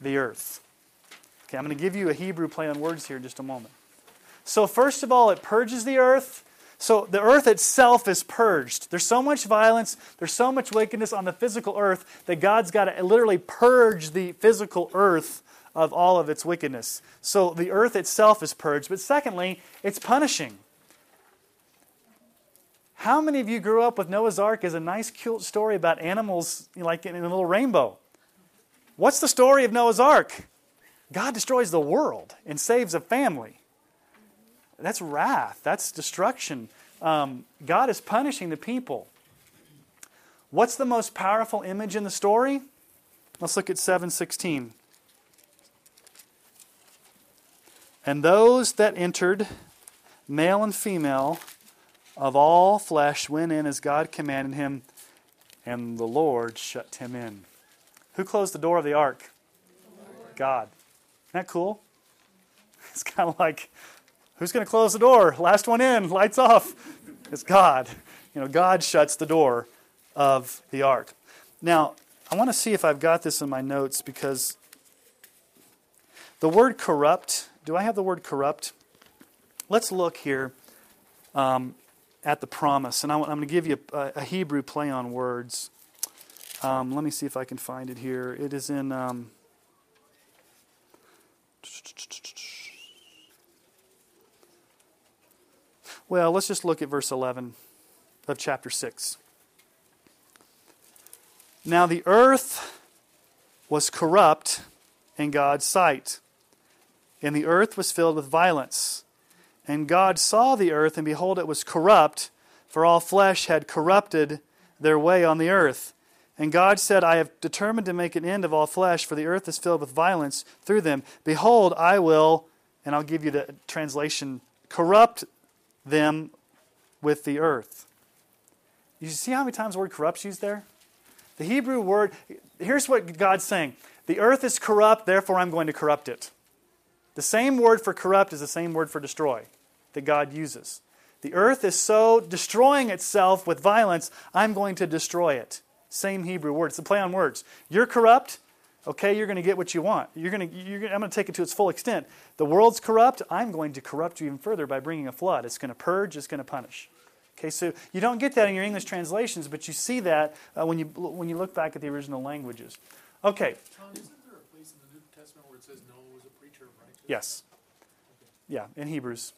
the earth. Okay, I'm going to give you a Hebrew play on words here in just a moment. So, first of all, it purges the earth. So, the earth itself is purged. There's so much violence, there's so much wickedness on the physical earth that God's got to literally purge the physical earth of all of its wickedness. So the earth itself is purged. But secondly, it's punishing. How many of you grew up with Noah's Ark as a nice, cute story about animals like in a little rainbow? What's the story of Noah's Ark? God destroys the world and saves a family. That's wrath, that's destruction. Um, God is punishing the people. What's the most powerful image in the story? Let's look at 716. And those that entered, male and female, of all flesh, went in as God commanded him, and the Lord shut him in. Who closed the door of the ark? God. Isn't that cool? It's kind of like, who's going to close the door? Last one in, lights off. It's God. You know, God shuts the door of the ark. Now, I want to see if I've got this in my notes because the word corrupt do I have the word corrupt? Let's look here um, at the promise. And I, am going to give you a, a, Hebrew play on words. Um, let me see if I can find it here. It is in. Um, well, let's just look at verse 11 of chapter 6. Now the earth was corrupt in God's sight, and the earth was filled with violence. And God saw the earth, and behold, it was corrupt, for all flesh had corrupted their way on the earth. And God said, I have determined to make an end of all flesh, for the earth is filled with violence through them. Behold, I will, and I'll give you the translation, corrupt them with the earth. You see how many times the word corrupt's used there? The Hebrew word, here's what God's saying The earth is corrupt, therefore I'm going to corrupt it. The same word for corrupt is the same word for destroy that God uses. The earth is so destroying itself with violence, I'm going to destroy it. Same Hebrew word. It's a play on words. You're corrupt, okay, you're going to get what you want. You're going to, you're I'm going to take it to its full extent. The world's corrupt, I'm going to corrupt you even further by bringing a flood. It's going to purge, it's going to punish. Okay, so you don't get that in your English translations, but you see that uh, when, you, when you look back at the original languages. Okay. Tom, isn't there a place in the New Testament where it says Noah was a preacher of righteousness? Yes. Yeah, in Hebrews.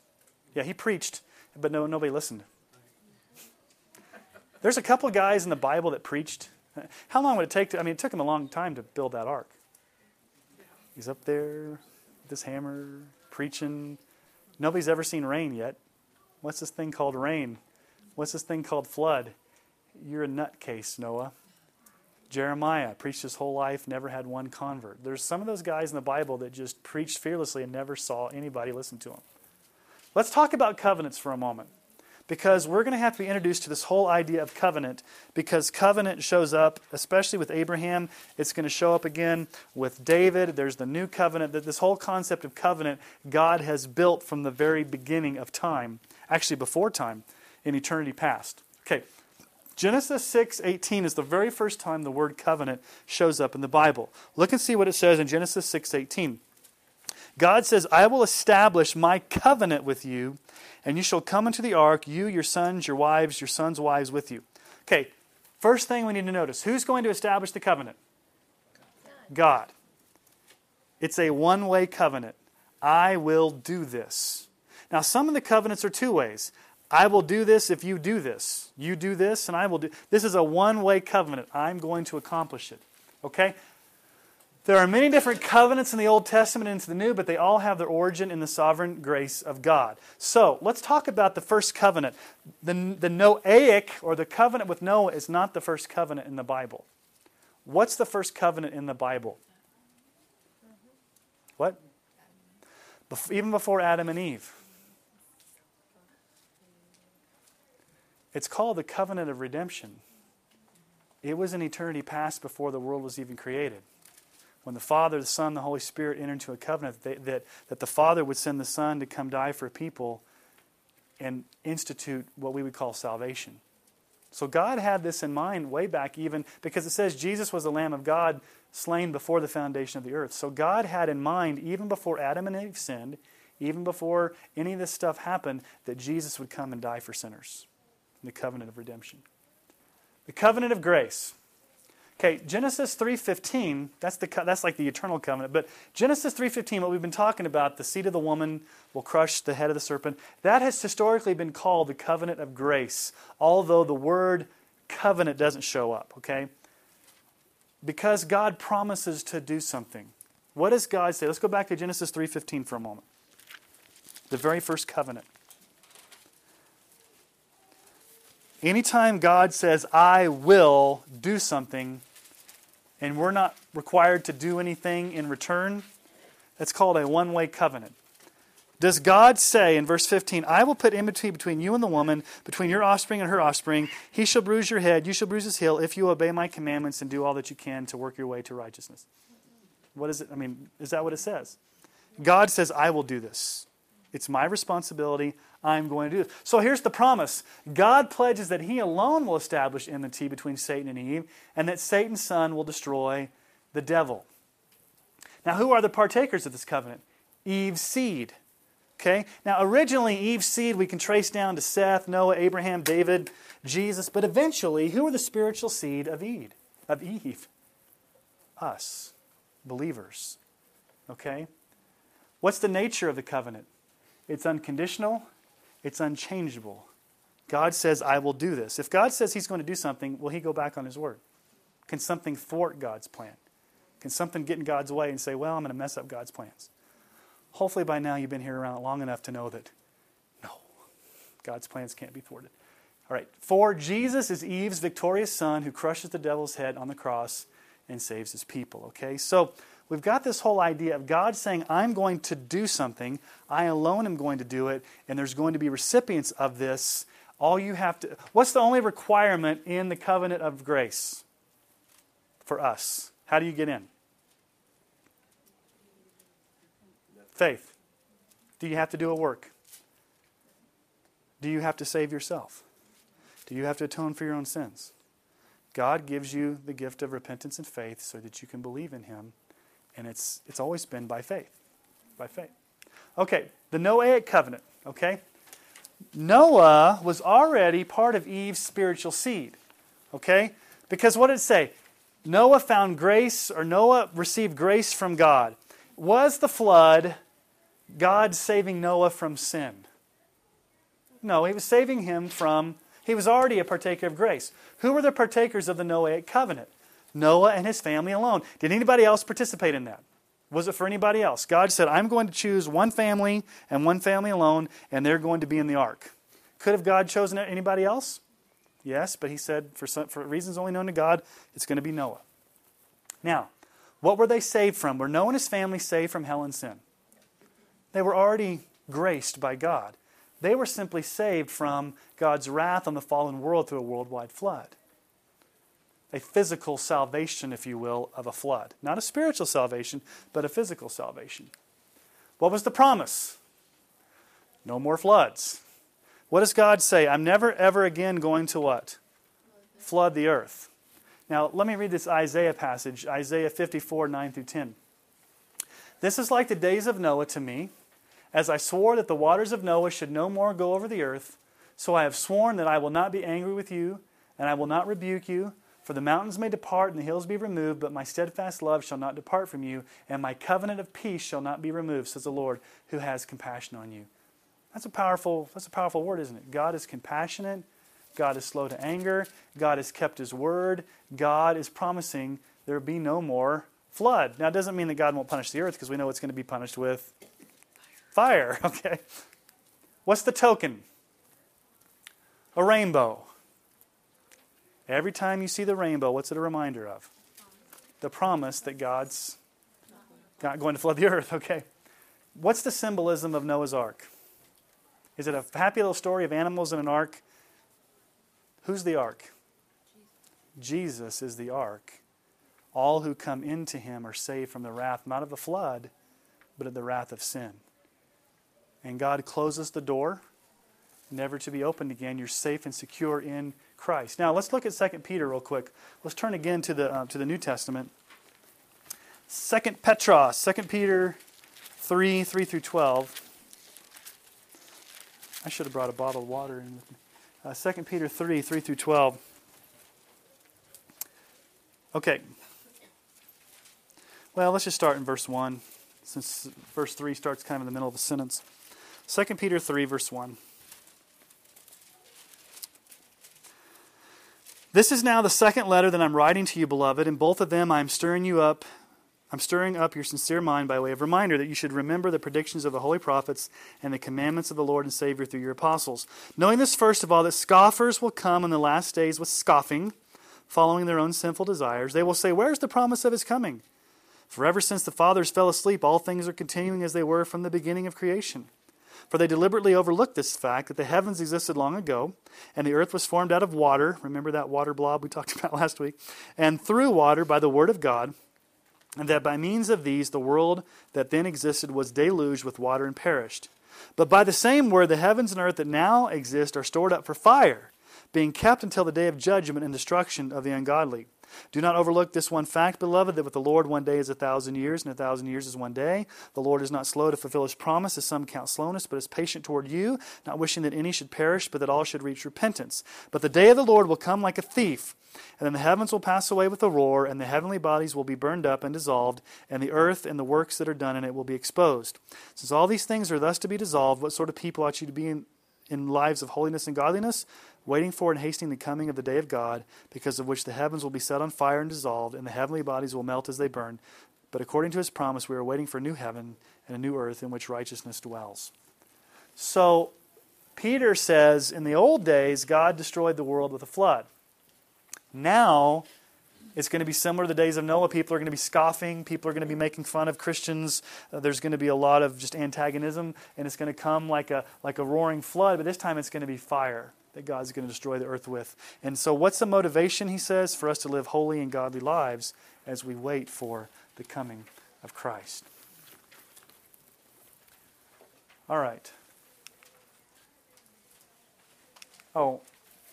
Yeah, he preached, but no, nobody listened. There's a couple of guys in the Bible that preached. How long would it take to? I mean, it took him a long time to build that ark. He's up there with this hammer, preaching. Nobody's ever seen rain yet. What's this thing called rain? What's this thing called flood? You're a nutcase, Noah. Jeremiah preached his whole life, never had one convert. There's some of those guys in the Bible that just preached fearlessly and never saw anybody listen to them. Let's talk about covenants for a moment because we're going to have to be introduced to this whole idea of covenant because covenant shows up especially with Abraham it's going to show up again with David there's the new covenant that this whole concept of covenant God has built from the very beginning of time actually before time in eternity past. Okay. Genesis 6:18 is the very first time the word covenant shows up in the Bible. Look and see what it says in Genesis 6:18. God says, "I will establish my covenant with you, and you shall come into the ark, you, your sons, your wives, your sons' wives with you." Okay, first thing we need to notice, who's going to establish the covenant? God. It's a one-way covenant. I will do this. Now, some of the covenants are two ways. I will do this if you do this. You do this, and I will do. This is a one way covenant. I'm going to accomplish it. Okay? There are many different covenants in the Old Testament and into the New, but they all have their origin in the sovereign grace of God. So let's talk about the first covenant. The, the Noahic, or the covenant with Noah, is not the first covenant in the Bible. What's the first covenant in the Bible? What? Even before Adam and Eve. It's called the covenant of redemption. It was an eternity past before the world was even created. When the Father, the Son, the Holy Spirit entered into a covenant that, that, that the Father would send the Son to come die for people and institute what we would call salvation. So God had this in mind way back, even because it says Jesus was the Lamb of God slain before the foundation of the earth. So God had in mind, even before Adam and Eve sinned, even before any of this stuff happened, that Jesus would come and die for sinners the covenant of redemption. The covenant of grace. Okay, Genesis 3:15, that's the that's like the eternal covenant, but Genesis 3:15 what we've been talking about, the seed of the woman will crush the head of the serpent, that has historically been called the covenant of grace, although the word covenant doesn't show up, okay? Because God promises to do something. What does God say? Let's go back to Genesis 3:15 for a moment. The very first covenant. Anytime God says, I will do something, and we're not required to do anything in return, that's called a one way covenant. Does God say in verse 15, I will put enmity between you and the woman, between your offspring and her offspring? He shall bruise your head, you shall bruise his heel, if you obey my commandments and do all that you can to work your way to righteousness. What is it? I mean, is that what it says? God says, I will do this. It's my responsibility. I'm going to do this. So here's the promise God pledges that He alone will establish enmity between Satan and Eve, and that Satan's son will destroy the devil. Now, who are the partakers of this covenant? Eve's seed. Okay? Now, originally, Eve's seed we can trace down to Seth, Noah, Abraham, David, Jesus, but eventually, who are the spiritual seed of Eve? Of Eve? Us, believers. Okay? What's the nature of the covenant? It's unconditional, it's unchangeable. God says, I will do this. If God says He's going to do something, will He go back on His word? Can something thwart God's plan? Can something get in God's way and say, well, I'm going to mess up God's plans? Hopefully, by now, you've been here around long enough to know that no, God's plans can't be thwarted. All right, for Jesus is Eve's victorious son who crushes the devil's head on the cross and saves his people. Okay, so we've got this whole idea of God saying, I'm going to do something, I alone am going to do it, and there's going to be recipients of this. All you have to, what's the only requirement in the covenant of grace for us? How do you get in? Faith. Do you have to do a work? Do you have to save yourself? Do you have to atone for your own sins? God gives you the gift of repentance and faith so that you can believe in Him, and it's, it's always been by faith. By faith. Okay, the Noahic covenant, okay? Noah was already part of Eve's spiritual seed, okay? Because what did it say? Noah found grace, or Noah received grace from God. Was the flood God saving Noah from sin? No, he was saving him from, he was already a partaker of grace. Who were the partakers of the Noahic covenant? Noah and his family alone. Did anybody else participate in that? Was it for anybody else? God said, I'm going to choose one family and one family alone, and they're going to be in the ark. Could have God chosen anybody else? Yes, but he said, for, some, for reasons only known to God, it's going to be Noah. Now, what were they saved from? Were Noah and his family saved from hell and sin? They were already graced by God. They were simply saved from God's wrath on the fallen world through a worldwide flood. A physical salvation, if you will, of a flood. Not a spiritual salvation, but a physical salvation. What was the promise? No more floods. What does God say? I'm never, ever again going to what? Flood the earth. Now, let me read this Isaiah passage, Isaiah 54, 9 through 10. This is like the days of Noah to me, as I swore that the waters of Noah should no more go over the earth, so I have sworn that I will not be angry with you, and I will not rebuke you. For the mountains may depart and the hills be removed, but my steadfast love shall not depart from you, and my covenant of peace shall not be removed, says the Lord, who has compassion on you. That's a powerful, that's a powerful word, isn't it? God is compassionate. God is slow to anger. God has kept his word. God is promising there will be no more flood. Now, it doesn't mean that God won't punish the earth because we know it's going to be punished with fire. Okay. What's the token? A rainbow. Every time you see the rainbow, what's it a reminder of? The promise that God's not going to flood the earth. Okay. What's the symbolism of Noah's Ark? Is it a happy little story of animals in an ark? Who's the ark? Jesus is the ark. All who come into him are saved from the wrath, not of the flood, but of the wrath of sin. And God closes the door, never to be opened again. You're safe and secure in Christ. Now, let's look at 2 Peter real quick. Let's turn again to the, uh, to the New Testament. 2 Petros, 2 Peter 3 3 through 12. I should have brought a bottle of water in with me. Uh, 2 Peter 3 3 through 12. Okay. Well, let's just start in verse 1, since verse 3 starts kind of in the middle of a sentence. 2 Peter 3, verse 1. This is now the second letter that I'm writing to you, beloved. In both of them, I am stirring you up I'm stirring up your sincere mind by way of reminder that you should remember the predictions of the holy prophets and the commandments of the Lord and Savior through your apostles. Knowing this, first of all, that scoffers will come in the last days with scoffing, following their own sinful desires. They will say, Where's the promise of his coming? For ever since the fathers fell asleep, all things are continuing as they were from the beginning of creation. For they deliberately overlooked this fact that the heavens existed long ago, and the earth was formed out of water. Remember that water blob we talked about last week? And through water by the word of God and that by means of these the world that then existed was deluged with water and perished. But by the same word, the heavens and earth that now exist are stored up for fire, being kept until the day of judgment and destruction of the ungodly. Do not overlook this one fact, beloved, that with the Lord one day is a thousand years, and a thousand years is one day. The Lord is not slow to fulfill his promise, as some count slowness, but is patient toward you, not wishing that any should perish, but that all should reach repentance. But the day of the Lord will come like a thief. And then the heavens will pass away with a roar, and the heavenly bodies will be burned up and dissolved, and the earth and the works that are done in it will be exposed. Since all these things are thus to be dissolved, what sort of people ought you to be in, in lives of holiness and godliness? Waiting for and hastening the coming of the day of God, because of which the heavens will be set on fire and dissolved, and the heavenly bodies will melt as they burn. But according to his promise, we are waiting for a new heaven and a new earth in which righteousness dwells. So, Peter says, in the old days, God destroyed the world with a flood. Now, it's going to be similar to the days of Noah. People are going to be scoffing. People are going to be making fun of Christians. Uh, there's going to be a lot of just antagonism, and it's going to come like a, like a roaring flood, but this time it's going to be fire that God's going to destroy the earth with. And so, what's the motivation, he says, for us to live holy and godly lives as we wait for the coming of Christ? All right. Oh,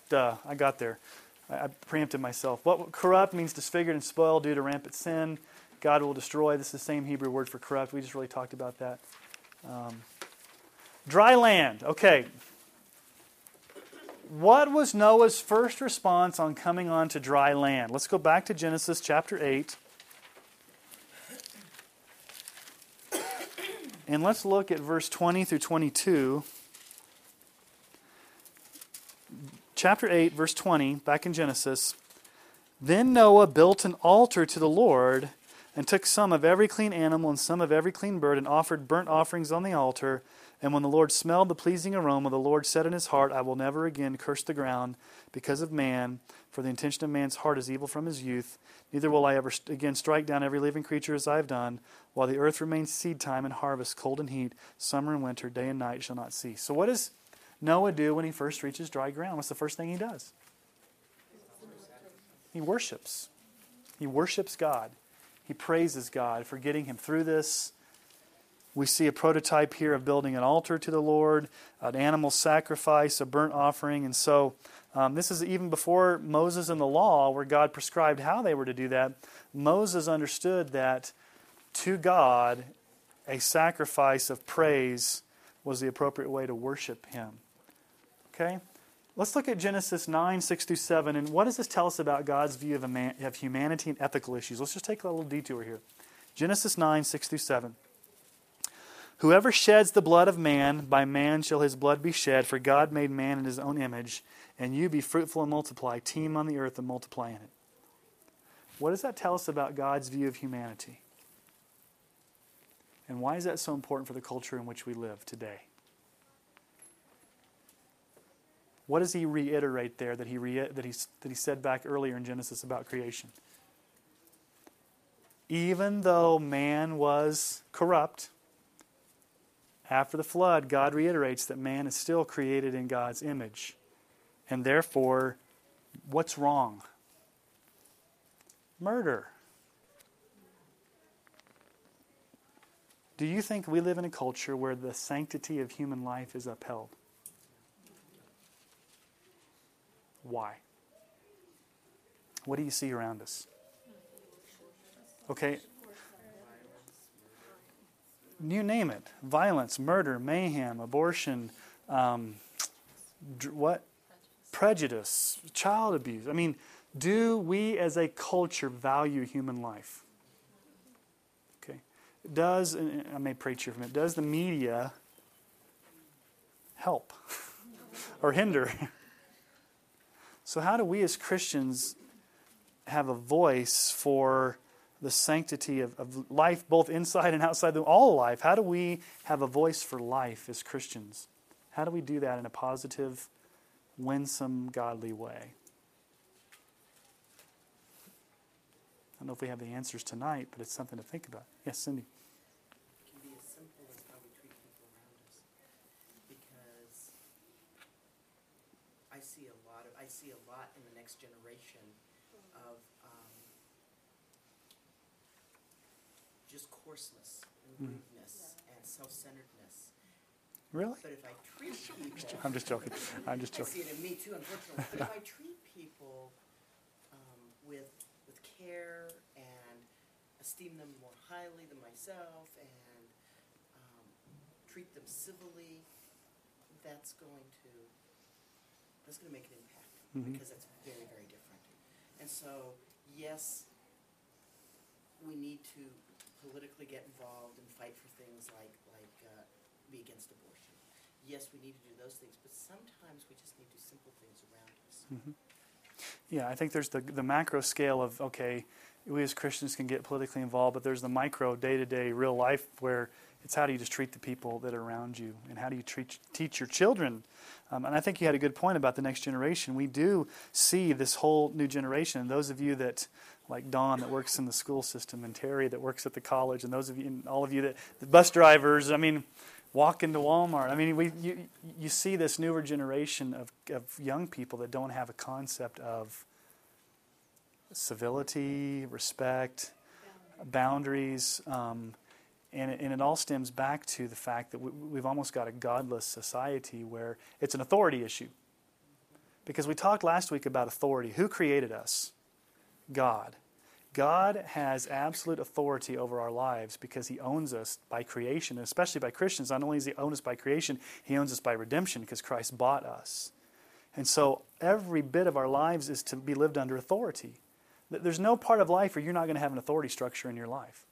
duh, I got there. I, I preempted myself. What corrupt means disfigured and spoiled due to rampant sin. God will destroy. This is the same Hebrew word for corrupt. We just really talked about that. Um, dry land. Okay. What was Noah's first response on coming onto dry land? Let's go back to Genesis chapter 8. And let's look at verse 20 through 22. chapter 8, verse 20, back in Genesis. Then Noah built an altar to the Lord and took some of every clean animal and some of every clean bird and offered burnt offerings on the altar. And when the Lord smelled the pleasing aroma, the Lord said in his heart, I will never again curse the ground because of man, for the intention of man's heart is evil from his youth. Neither will I ever again strike down every living creature as I have done, while the earth remains seed time and harvest, cold and heat, summer and winter, day and night shall not cease. So, what does Noah do when he first reaches dry ground? What's the first thing he does? He worships. He worships God. He praises God for getting him through this. We see a prototype here of building an altar to the Lord, an animal sacrifice, a burnt offering. And so, um, this is even before Moses and the law, where God prescribed how they were to do that. Moses understood that to God, a sacrifice of praise was the appropriate way to worship Him. Okay? Let's look at Genesis 9, 6 through 7. And what does this tell us about God's view of, man, of humanity and ethical issues? Let's just take a little detour here. Genesis 9, 6 through 7. Whoever sheds the blood of man, by man shall his blood be shed, for God made man in his own image, and you be fruitful and multiply, teem on the earth and multiply in it. What does that tell us about God's view of humanity? And why is that so important for the culture in which we live today? What does he reiterate there that he, re- that, he, that he said back earlier in Genesis about creation? Even though man was corrupt, after the flood, God reiterates that man is still created in God's image. And therefore, what's wrong? Murder. Do you think we live in a culture where the sanctity of human life is upheld? Why? What do you see around us? Okay. You name it violence, murder, mayhem, abortion, um, dr- what? Prejudice, child abuse. I mean, do we as a culture value human life? Okay. Does, I may preach here from it, does the media help or hinder? So, how do we as Christians have a voice for the sanctity of, of life, both inside and outside all life? How do we have a voice for life as Christians? How do we do that in a positive, winsome, godly way? I don't know if we have the answers tonight, but it's something to think about. Yes, Cindy. see a lot in the next generation of um, just coarseness and Mm. rudeness and self-centeredness. Really? But if I treat people, I'm just joking. I'm just I see joking. it in me too, unfortunately. But if I treat people um, with with care and esteem them more highly than myself and um, treat them civilly, that's going to that's going to make an impact Mhm. because that's very very different. And so yes, we need to politically get involved and fight for things like like uh, be against abortion. Yes, we need to do those things, but sometimes we just need to do simple things around us. Yeah, I think there's the, the macro scale of, okay, we as Christians can get politically involved, but there's the micro, day to day, real life where it's how do you just treat the people that are around you and how do you treat, teach your children. Um, and I think you had a good point about the next generation. We do see this whole new generation. And those of you that, like Don, that works in the school system, and Terry that works at the college, and those of you, and all of you that, the bus drivers, I mean, walk into Walmart. I mean, we, you, you see this newer generation of, of young people that don't have a concept of civility, respect, boundaries, um, and, it, and it all stems back to the fact that we, we've almost got a godless society where it's an authority issue. Because we talked last week about authority. Who created us? God. God has absolute authority over our lives because He owns us by creation, and especially by Christians. Not only does He own us by creation, He owns us by redemption because Christ bought us. And so every bit of our lives is to be lived under authority. Th- There's no part of life where you're not going to have an authority structure in your life.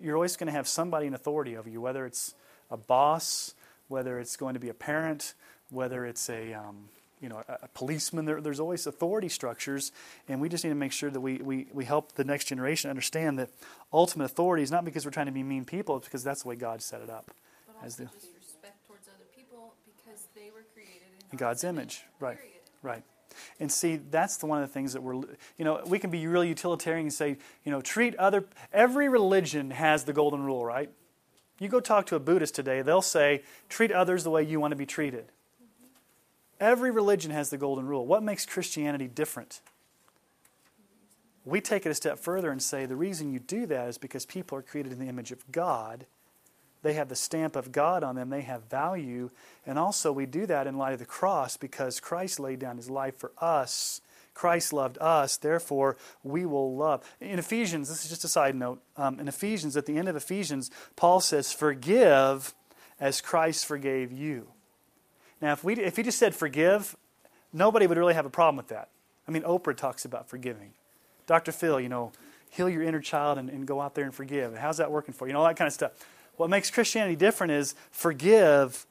You're always going to have somebody in authority over you, whether it's a boss, whether it's going to be a parent, whether it's a, um, you know, a, a policeman. There, there's always authority structures, and we just need to make sure that we, we, we help the next generation understand that ultimate authority is not because we're trying to be mean people, it's because that's the way God set it up. But As the- respect towards other people because they were created in, In God's image, right. Right. And see, that's the one of the things that we're, you know, we can be really utilitarian and say, you know, treat other, every religion has the golden rule, right? You go talk to a Buddhist today, they'll say, treat others the way you want to be treated. Every religion has the golden rule. What makes Christianity different? We take it a step further and say the reason you do that is because people are created in the image of God. They have the stamp of God on them, they have value. And also, we do that in light of the cross because Christ laid down his life for us. Christ loved us, therefore, we will love. In Ephesians, this is just a side note. Um, in Ephesians, at the end of Ephesians, Paul says, Forgive as Christ forgave you. Now, if, we, if he just said forgive, nobody would really have a problem with that. I mean, Oprah talks about forgiving. Dr. Phil, you know, heal your inner child and, and go out there and forgive. How's that working for you? You know, all that kind of stuff. What makes Christianity different is forgive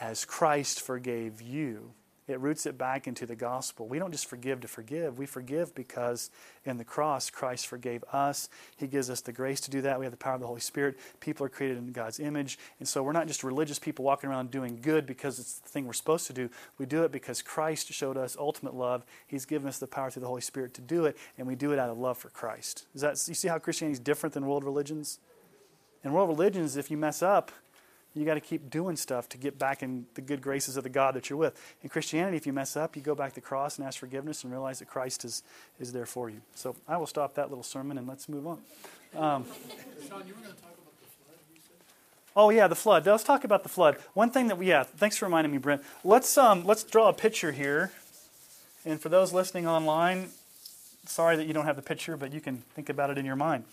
as Christ forgave you. It roots it back into the gospel. We don't just forgive to forgive. We forgive because in the cross, Christ forgave us. He gives us the grace to do that. We have the power of the Holy Spirit. People are created in God's image. And so we're not just religious people walking around doing good because it's the thing we're supposed to do. We do it because Christ showed us ultimate love. He's given us the power through the Holy Spirit to do it, and we do it out of love for Christ. Is that, you see how Christianity is different than world religions? In world religions, if you mess up, you got to keep doing stuff to get back in the good graces of the God that you're with. In Christianity, if you mess up, you go back to the cross and ask forgiveness and realize that Christ is, is there for you. So I will stop that little sermon and let's move on. Um, Sean, you were gonna talk about the flood, you said? oh yeah, the flood. Let's talk about the flood. One thing that we yeah, thanks for reminding me, Brent. Let's um, let's draw a picture here. And for those listening online, sorry that you don't have the picture, but you can think about it in your mind.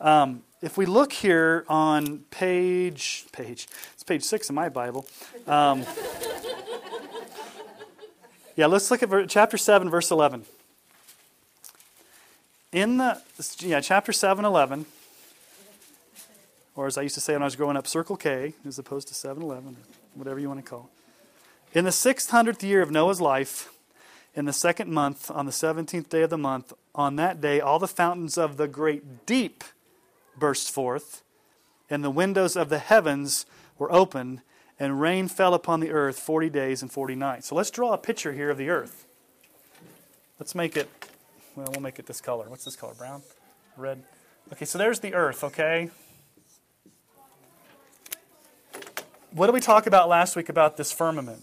Um, if we look here on page page, it's page six in my Bible. Um, yeah, let's look at chapter seven, verse eleven. In the yeah, chapter 7, 11, or as I used to say when I was growing up, Circle K, as opposed to 7 Eleven, whatever you want to call it. In the 600th year of Noah's life, in the second month, on the 17th day of the month, on that day, all the fountains of the great deep burst forth, and the windows of the heavens were opened, and rain fell upon the earth 40 days and 40 nights. So let's draw a picture here of the earth. Let's make it, well, we'll make it this color. What's this color? Brown? Red? Okay, so there's the earth, okay? What did we talk about last week about this firmament?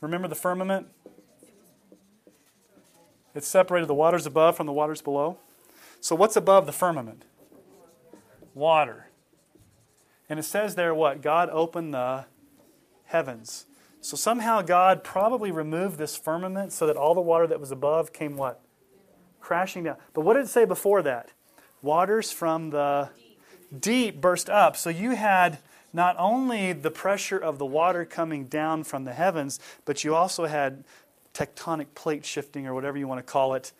Remember the firmament? It separated the waters above from the waters below. So, what's above the firmament? Water. And it says there what? God opened the heavens. So, somehow God probably removed this firmament so that all the water that was above came what? crashing down. But what did it say before that? Waters from the deep burst up. So you had not only the pressure of the water coming down from the heavens, but you also had tectonic plate shifting or whatever you want to call it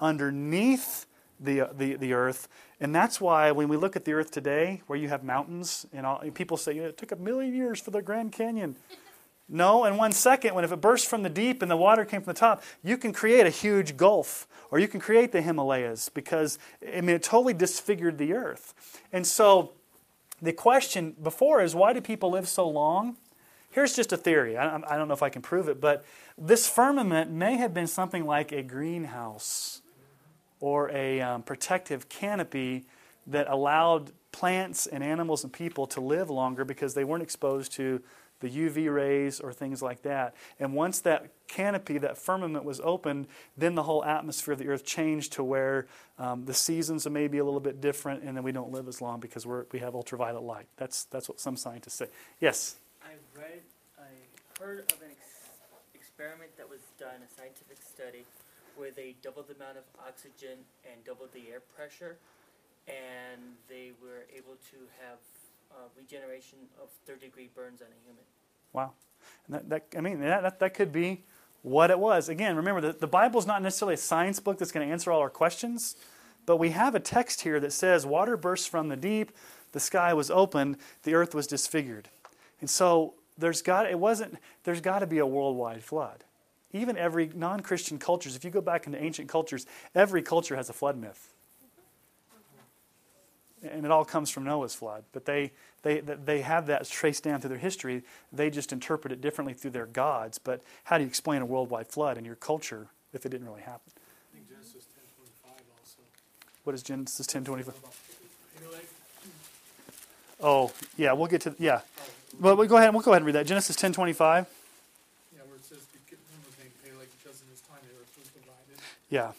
underneath the, uh, the, the earth. And that's why when we look at the earth today, where you have mountains, and all, people say it took a million years for the Grand Canyon. No, in one second, when if it burst from the deep and the water came from the top, you can create a huge gulf, or you can create the Himalayas because I mean it totally disfigured the earth. And so, the question before is why do people live so long? Here's just a theory. I, I don't know if I can prove it, but this firmament may have been something like a greenhouse or a um, protective canopy that allowed plants and animals and people to live longer because they weren't exposed to the UV rays or things like that. And once that canopy, that firmament was opened, then the whole atmosphere of the earth changed to where um, the seasons are maybe a little bit different, and then we don't live as long because we're, we have ultraviolet light. That's, that's what some scientists say. Yes? I read, I heard of an ex- experiment that was done, a scientific study, where they doubled the amount of oxygen and doubled the air pressure, and they were able to have uh, regeneration of third degree burns on a human. Wow. And that, that, I mean, that, that, that could be what it was. Again, remember, the, the Bible's not necessarily a science book that's going to answer all our questions, but we have a text here that says, Water burst from the deep, the sky was opened, the earth was disfigured. And so there's got, it wasn't, there's got to be a worldwide flood even every non Christian cultures, if you go back into ancient cultures, every culture has a flood myth. And it all comes from Noah's flood. But they, they, they have that traced down through their history. They just interpret it differently through their gods. But how do you explain a worldwide flood in your culture if it didn't really happen? I think Genesis 10.25 also. What is Genesis 10.25? Oh, yeah, we'll get to, yeah. Well, we'll go ahead, we'll go ahead and read that. Genesis 10.25. Yeah.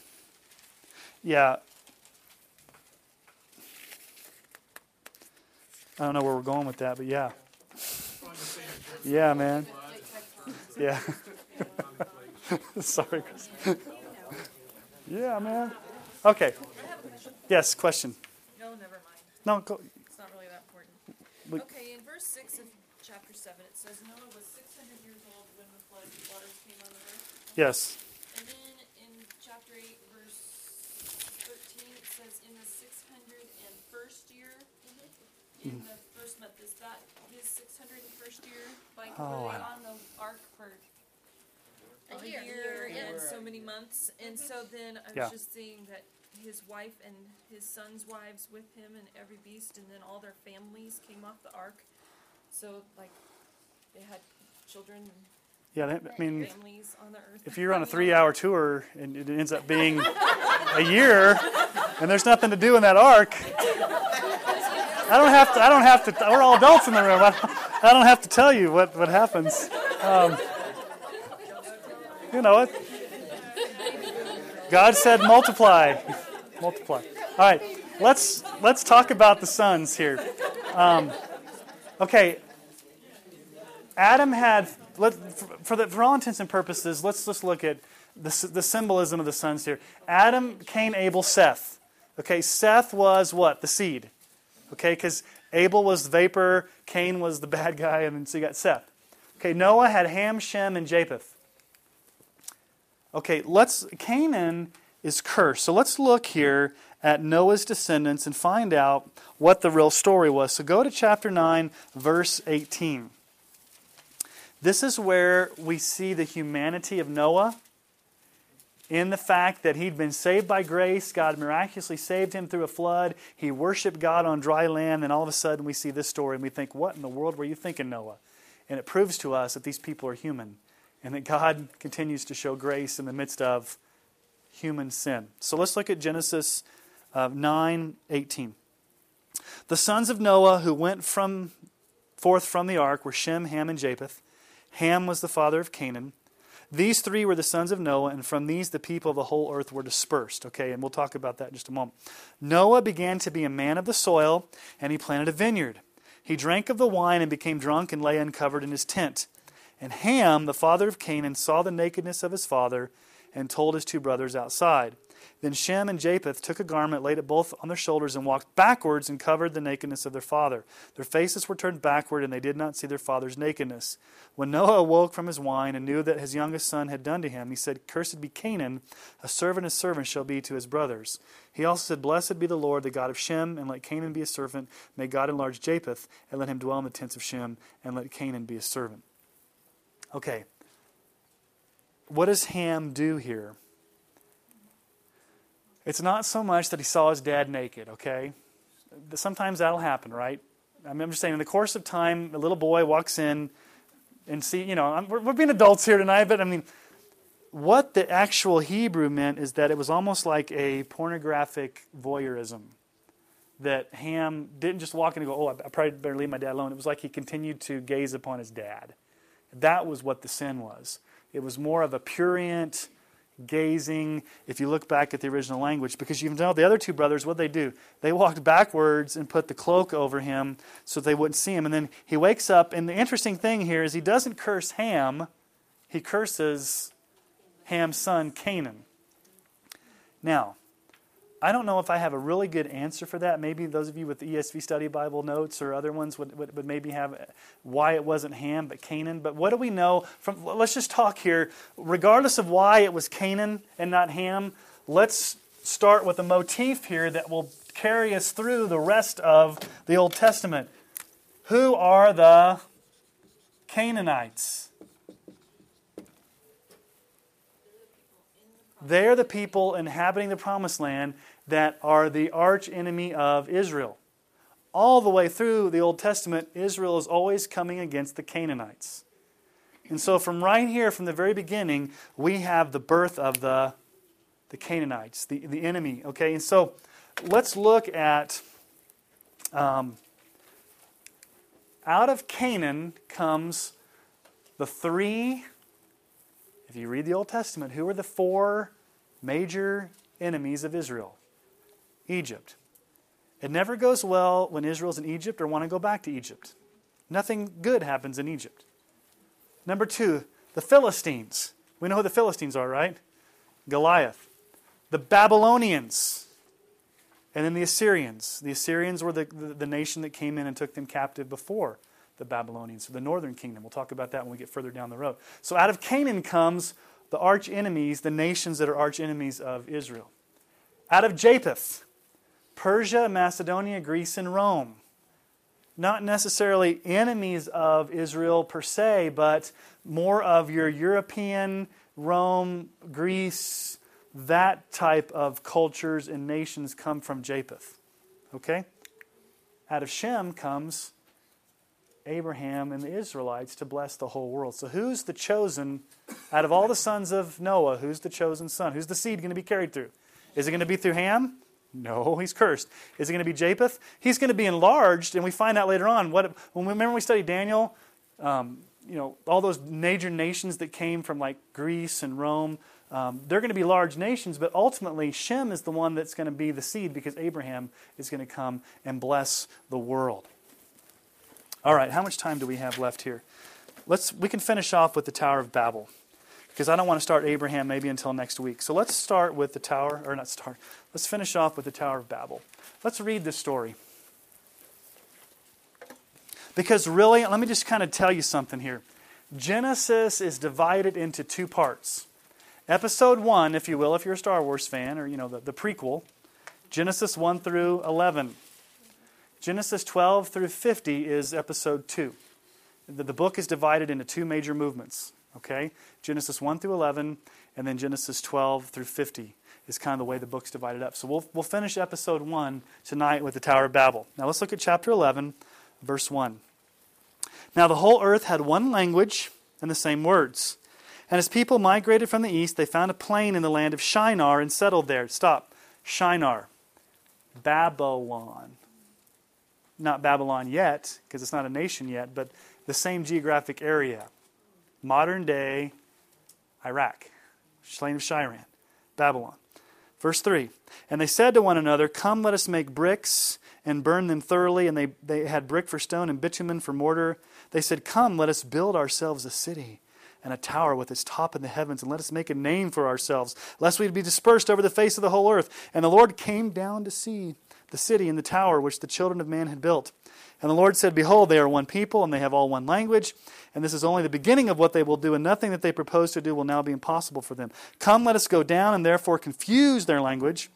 Yeah. I don't know where we're going with that, but yeah. So I'm just saying, Genesis Yeah, man. Yeah. Sorry, Chris. yeah, man. Okay. Yes, question. No, never mind. No, go. It's not really that important. Okay, in verse six of chapter seven, it says Noah was six hundred years old when the flood waters came on the earth. Yes. And then in chapter eight, verse thirteen, it says, in the six hundred and first year, in the first month, is that his six hundred and first year? Like, Oh, were they on the ark for A a year. year and so many months? And so mm-hmm. then I was Yeah. just seeing that his wife and his son's wives with him and every beast, and then all their families came off the ark. So, like, they had children and Yeah, that, I mean, families on the earth. if you're on a three-hour tour and it ends up being a year, and there's nothing to do in that ark, I don't have to. I don't have to. We're all adults in the room. I, I don't have to tell you what what happens. Um, you know it. God said, "Multiply, multiply." All right, let's let's talk about the sons here. Um, okay, Adam had, let, for, the, for all intents and purposes, let's just look at the, the symbolism of the sons here. Adam, Cain, Abel, Seth. Okay, Seth was what? The seed. Okay, because Abel was the vapor, Cain was the bad guy, and so you got Seth. Okay, Noah had Ham, Shem, and Japheth. Okay, let's, Canaan is cursed. So let's look here at Noah's descendants and find out what the real story was. So go to chapter 9, verse 18. This is where we see the humanity of Noah in the fact that he'd been saved by grace. God miraculously saved him through a flood. He worshiped God on dry land. And all of a sudden, we see this story and we think, What in the world were you thinking, Noah? And it proves to us that these people are human and that God continues to show grace in the midst of human sin. So let's look at Genesis uh, 9 18. The sons of Noah who went from forth from the ark were Shem, Ham, and Japheth. Ham was the father of Canaan. These three were the sons of Noah, and from these the people of the whole earth were dispersed. Okay, and we'll talk about that in just a moment. Noah began to be a man of the soil, and he planted a vineyard. He drank of the wine and became drunk and lay uncovered in his tent. And Ham, the father of Canaan, saw the nakedness of his father and told his two brothers outside. Then Shem and Japheth took a garment, laid it both on their shoulders, and walked backwards and covered the nakedness of their father. Their faces were turned backward, and they did not see their father's nakedness. When Noah awoke from his wine and knew that his youngest son had done to him, he said, Cursed be Canaan, a servant a servant shall be to his brothers. He also said, Blessed be the Lord, the God of Shem, and let Canaan be a servant. May God enlarge Japheth, and let him dwell in the tents of Shem, and let Canaan be a servant. Okay. What does Ham do here? It's not so much that he saw his dad naked, okay? Sometimes that'll happen, right? I am just saying, in the course of time, a little boy walks in and see, you know, we're, we're being adults here tonight, but I mean, what the actual Hebrew meant is that it was almost like a pornographic voyeurism. That Ham didn't just walk in and go, oh, I probably better leave my dad alone. It was like he continued to gaze upon his dad. That was what the sin was. It was more of a purient gazing, if you look back at the original language, because you know the other two brothers, what they do? They walked backwards and put the cloak over him so they wouldn't see him. And then he wakes up, and the interesting thing here is he doesn't curse Ham, he curses Ham's son, Canaan. Now, I don't know if I have a really good answer for that. Maybe those of you with the ESV study Bible notes or other ones would, would, would, maybe have uh, why it wasn't Ham but Canaan. But what do we know from, let's just talk here. Regardless of why it was Canaan and not Ham, let's start with a motif here that will carry us through the rest of the Old Testament. Who are the Canaanites? They're the people inhabiting the promised land that are the arch enemy of Israel. All the way through the Old Testament, Israel is always coming against the Canaanites. And so, from right here, from the very beginning, we have the birth of the, the Canaanites, the, the enemy. Okay, and so let's look at um, out of Canaan comes the three, if you read the Old Testament, who are the four major enemies of Israel? Egypt. It never goes well when Israel's in Egypt or want to go back to Egypt. Nothing good happens in Egypt. Number two, the Philistines. We know who the Philistines are, right? Goliath. The Babylonians. And then the Assyrians. The Assyrians were the, the, the nation that came in and took them captive before the Babylonians, the northern kingdom. We'll talk about that when we get further down the road. So out of Canaan comes the arch enemies, the nations that are arch enemies of Israel. Out of Japheth, Persia, Macedonia, Greece, and Rome. Not necessarily enemies of Israel per se, but more of your European, Rome, Greece, that type of cultures and nations come from Japheth. Okay? Out of Shem comes Abraham and the Israelites to bless the whole world. So, who's the chosen, out of all the sons of Noah, who's the chosen son? Who's the seed going to be carried through? Is it going to be through Ham? No, he's cursed. Is it going to be Japheth? He's going to be enlarged, and we find out later on. What when we, remember we studied Daniel, um, you know, all those major nations that came from like Greece and Rome. Um, they're going to be large nations, but ultimately Shem is the one that's going to be the seed because Abraham is going to come and bless the world. All right, how much time do we have left here? Let's we can finish off with the Tower of Babel because I don't want to start Abraham maybe until next week. So let's start with the Tower, or not start, let's finish off with the Tower of Babel. Let's read this story. Because really, let me just kind of tell you something here. Genesis is divided into two parts. Episode 1, if you will, if you're a Star Wars fan, or you know, the, the prequel, Genesis 1 through 11. Genesis 12 through 50 is episode 2. The, the book is divided into two major movements. Okay? Genesis 1 through 11, and then Genesis 12 through 50 is kind of the way the book's divided up. So we'll, we'll finish episode 1 tonight with the Tower of Babel. Now let's look at chapter 11, verse 1. Now the whole earth had one language and the same words. And as people migrated from the east, they found a plain in the land of Shinar and settled there. Stop. Shinar. Babylon. Not Babylon yet, because it's not a nation yet, but the same geographic area modern day Iraq, slain of Shinar, Babylon. Verse 3 And they said to one another, Come, let us make bricks and burn them thoroughly. And they, they had brick for stone and bitumen for mortar. They said, Come, let us build ourselves a city and a tower with its top in the heavens, and let us make a name for ourselves, lest we be dispersed over the face of the whole earth. And the Lord came down to see the city and the tower which the children of man had built. And the Lord said, Behold, they are one people, and they have all one language. And this is only the beginning of what they will do, and nothing that they propose to do will now be impossible for them. Come, let us go down, and therefore confuse their language,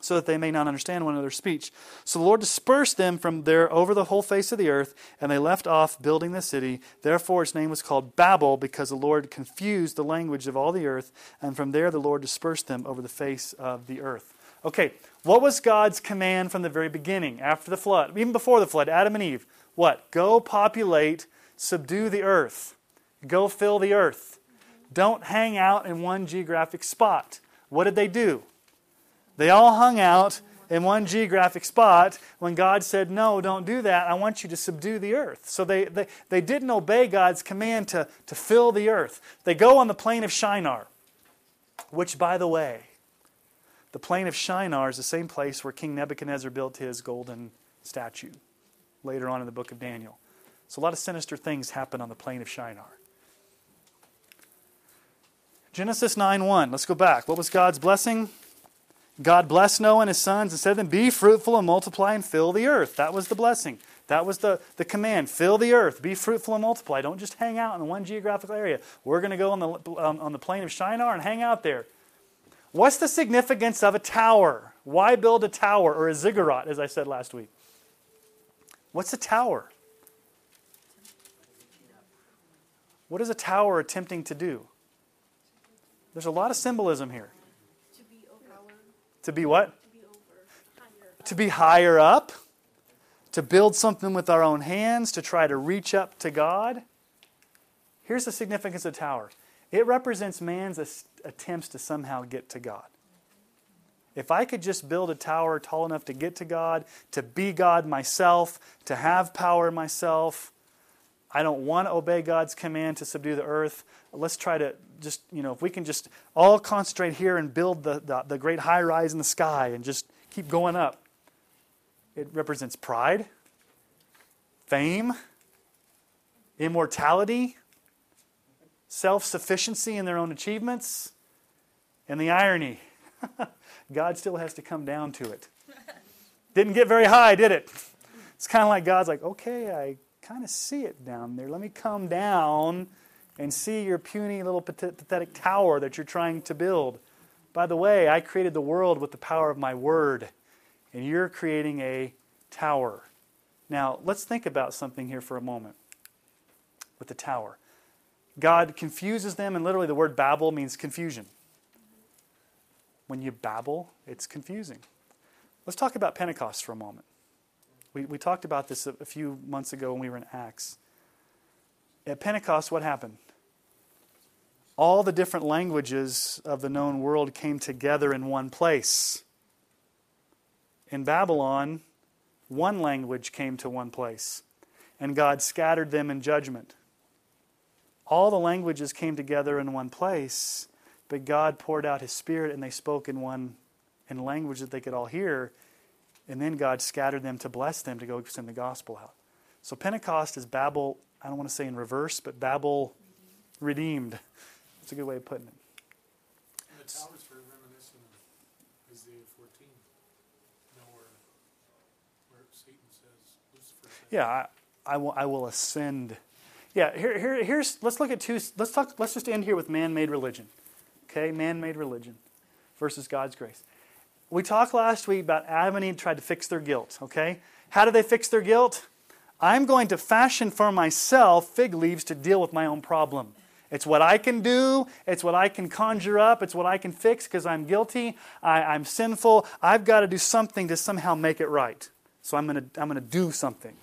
so that they may not understand one another's speech. So the Lord dispersed them from there over the whole face of the earth, and they left off building the city. Therefore its name was called Babel, because the Lord confused the language of all the earth, and from there the Lord dispersed them over the face of the earth. Okay, what was God's command from the very beginning, after the flood, even before the flood, Adam and Eve? What? Go populate, subdue the earth, go fill the earth. Don't hang out in one geographic spot. What did they do? They all hung out in one geographic spot when God said, No, don't do that. I want you to subdue the earth. So they, they, they didn't obey God's command to, to fill the earth. They go on the plain of Shinar, which, by the way, the plain of Shinar is the same place where King Nebuchadnezzar built his golden statue later on in the book of Daniel. So a lot of sinister things happen on the plain of Shinar. Genesis 9 1. Let's go back. What was God's blessing? God blessed Noah and his sons and said to them, Be fruitful and multiply and fill the earth. That was the blessing. That was the, the command. Fill the earth. Be fruitful and multiply. Don't just hang out in one geographical area. We're going to go on the, um, on the plain of Shinar and hang out there. What's the significance of a tower? Why build a tower or a ziggurat, as I said last week? What's a tower? What is a tower attempting to do? There's a lot of symbolism here. To be. What? To be. Higher. To be higher up, to build something with our own hands, to try to reach up to God. Here's the significance of tower it represents man's attempts to somehow get to God. If I could just build a tower tall enough to get to God, to be God myself, to have power myself, I don't want to obey God's command to subdue the earth. Let's try to just, you know, if we can just all concentrate here and build the, the, the great high rise in the sky and just keep going up. It represents pride, fame, immortality, self sufficiency in their own achievements, and the irony God still has to come down to it. Didn't get very high, did it? It's kind of like God's like, okay, I kind of see it down there. Let me come down and see your puny little pathetic tower that you're trying to build. By the way, I created the world with the power of my word, and you're creating a tower. Now, let's think about something here for a moment with the tower. God confuses them, and literally the word babble means confusion. When you babble, it's confusing. Let's talk about Pentecost for a moment. We, we talked about this a, a few months ago when we were in Acts. At Pentecost, what happened? All the different languages of the known world came together in one place. In Babylon, one language came to one place, and God scattered them in judgment all the languages came together in one place, but God poured out his spirit and they spoke in one in language that they could all hear, and then God scattered them to bless them to go send the gospel out. So Pentecost is Babel, I don't want to say in reverse, but Babel redeemed. That's a good way of putting it. And the tower's very reminiscent of Isaiah 14. You know, where, where Satan says, Lucifer says, Yeah, I, I, will, I will ascend yeah, here, here, here's, let's look at two, let's talk, let's just end here with man-made religion. Okay, man-made religion versus God's grace. We talked last week about Adam and Eve tried to fix their guilt, okay? How do they fix their guilt? I'm going to fashion for myself fig leaves to deal with my own problem. It's what I can do. It's what I can conjure up. It's what I can fix because I'm guilty. I, am sinful. I've got to do something to somehow make it right. So I'm going to I'm going to do something.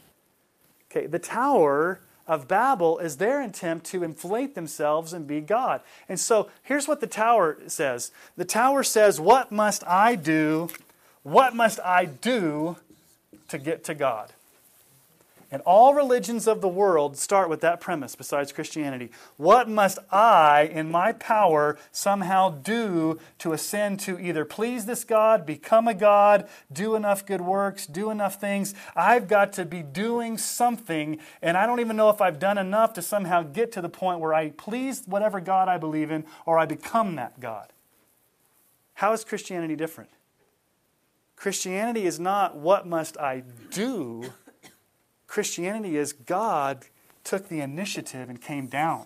Okay, the tower of Babel is their attempt to inflate themselves and be God. And so here's what the tower says the tower says, What must I do? What must I do to get to God? And all religions of the world start with that premise, besides Christianity. What must I, in my power, somehow do to ascend to either please this God, become a God, do enough good works, do enough things? I've got to be doing something, and I don't even know if I've done enough to somehow get to the point where I please whatever God I believe in or I become that God. How is Christianity different? Christianity is not what must I do. Christianity is God took the initiative and came down.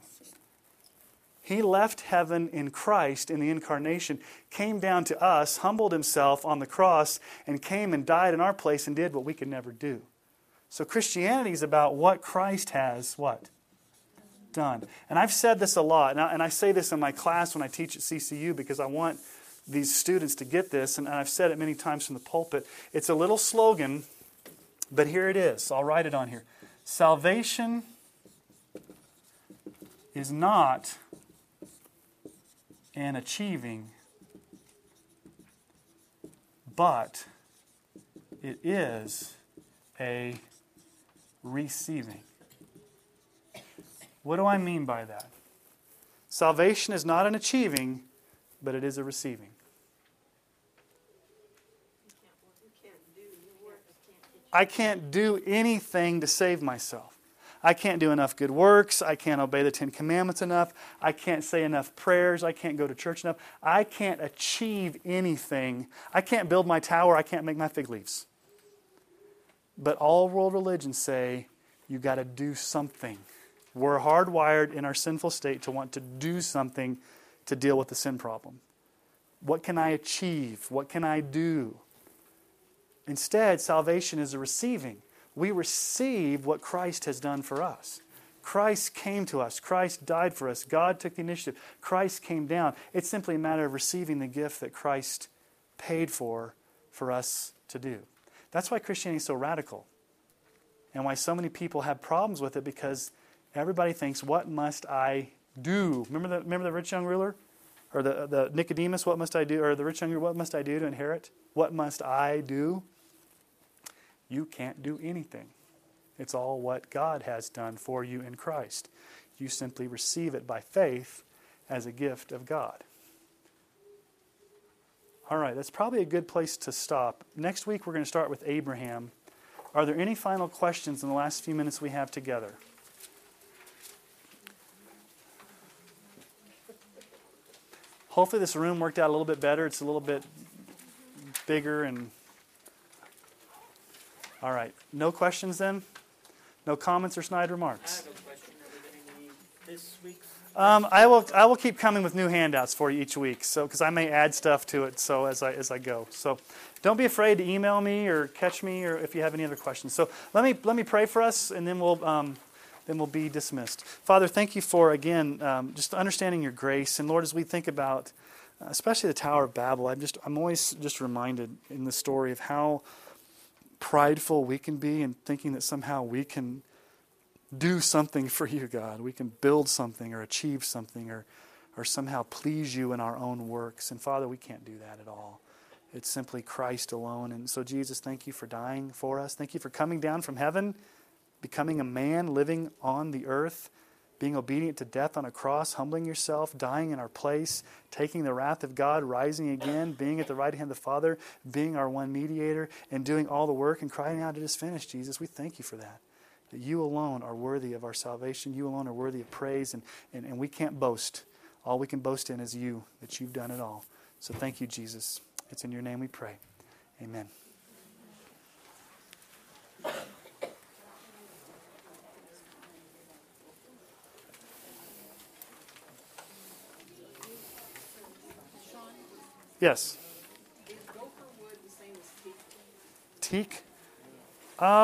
He left heaven in Christ in the incarnation, came down to us, humbled himself on the cross, and came and died in our place and did what we could never do. So Christianity is about what Christ has what? Done. And I've said this a lot, and I, and I say this in my class when I teach at CCU because I want these students to get this, and I've said it many times from the pulpit. It's a little slogan but here it is. I'll write it on here. Salvation is not an achieving, but it is a receiving. What do I mean by that? Salvation is not an achieving, but it is a receiving. I can't do anything to save myself. I can't do enough good works. I can't obey the Ten Commandments enough. I can't say enough prayers. I can't go to church enough. I can't achieve anything. I can't build my tower. I can't make my fig leaves. But all world religions say you got to do something. We're hardwired in our sinful state to want to do something to deal with the sin problem. What can I achieve? What can I do? Instead, salvation is a receiving. We receive what Christ has done for us. Christ came to us. Christ died for us. God took the initiative. Christ came down. It's simply a matter of receiving the gift that Christ paid for for us to do. That's why Christianity is so radical and why so many people have problems with it because everybody thinks, What must I do? Remember the, remember the rich young ruler? Or the, the Nicodemus, what must I do? Or the rich young ruler, what must I do to inherit? What must I do? You can't do anything. It's all what God has done for you in Christ. You simply receive it by faith as a gift of God. All right, that's probably a good place to stop. Next week, we're going to start with Abraham. Are there any final questions in the last few minutes we have together? Hopefully, this room worked out a little bit better. It's a little bit bigger and all right. No questions then? No comments or snide remarks? I have a question. Are we going to need this week's? Um, I will. I will keep coming with new handouts for you each week. So because I may add stuff to it. So as I as I go. So don't be afraid to email me or catch me or if you have any other questions. So let me let me pray for us and then we'll. Um, then we'll be dismissed. Father, thank you for again um, just understanding your grace, and Lord, as we think about, uh, especially the Tower of Babel, I'm just I'm always just reminded in the story of how prideful we can be in thinking that somehow we can do something for you, God. We can build something or achieve something or, or somehow please you in our own works. And Father, we can't do that at all. It's simply Christ alone. And so, Jesus, thank you for dying for us. Thank you for coming down from heaven, becoming a man, living on the earth being obedient to death on a cross, humbling yourself, dying in our place, taking the wrath of God, rising again, being at the right hand of the Father, being our one mediator, and doing all the work and crying out, It is finished, Jesus. We thank you for that. That you alone are worthy of our salvation. You alone are worthy of praise, and, and, and we can't boast. All we can boast in is you, that you've done it all. So thank you, Jesus. It's in your name we pray. Amen. Yes. Is gopher wood the same as teak? Teak? Uh,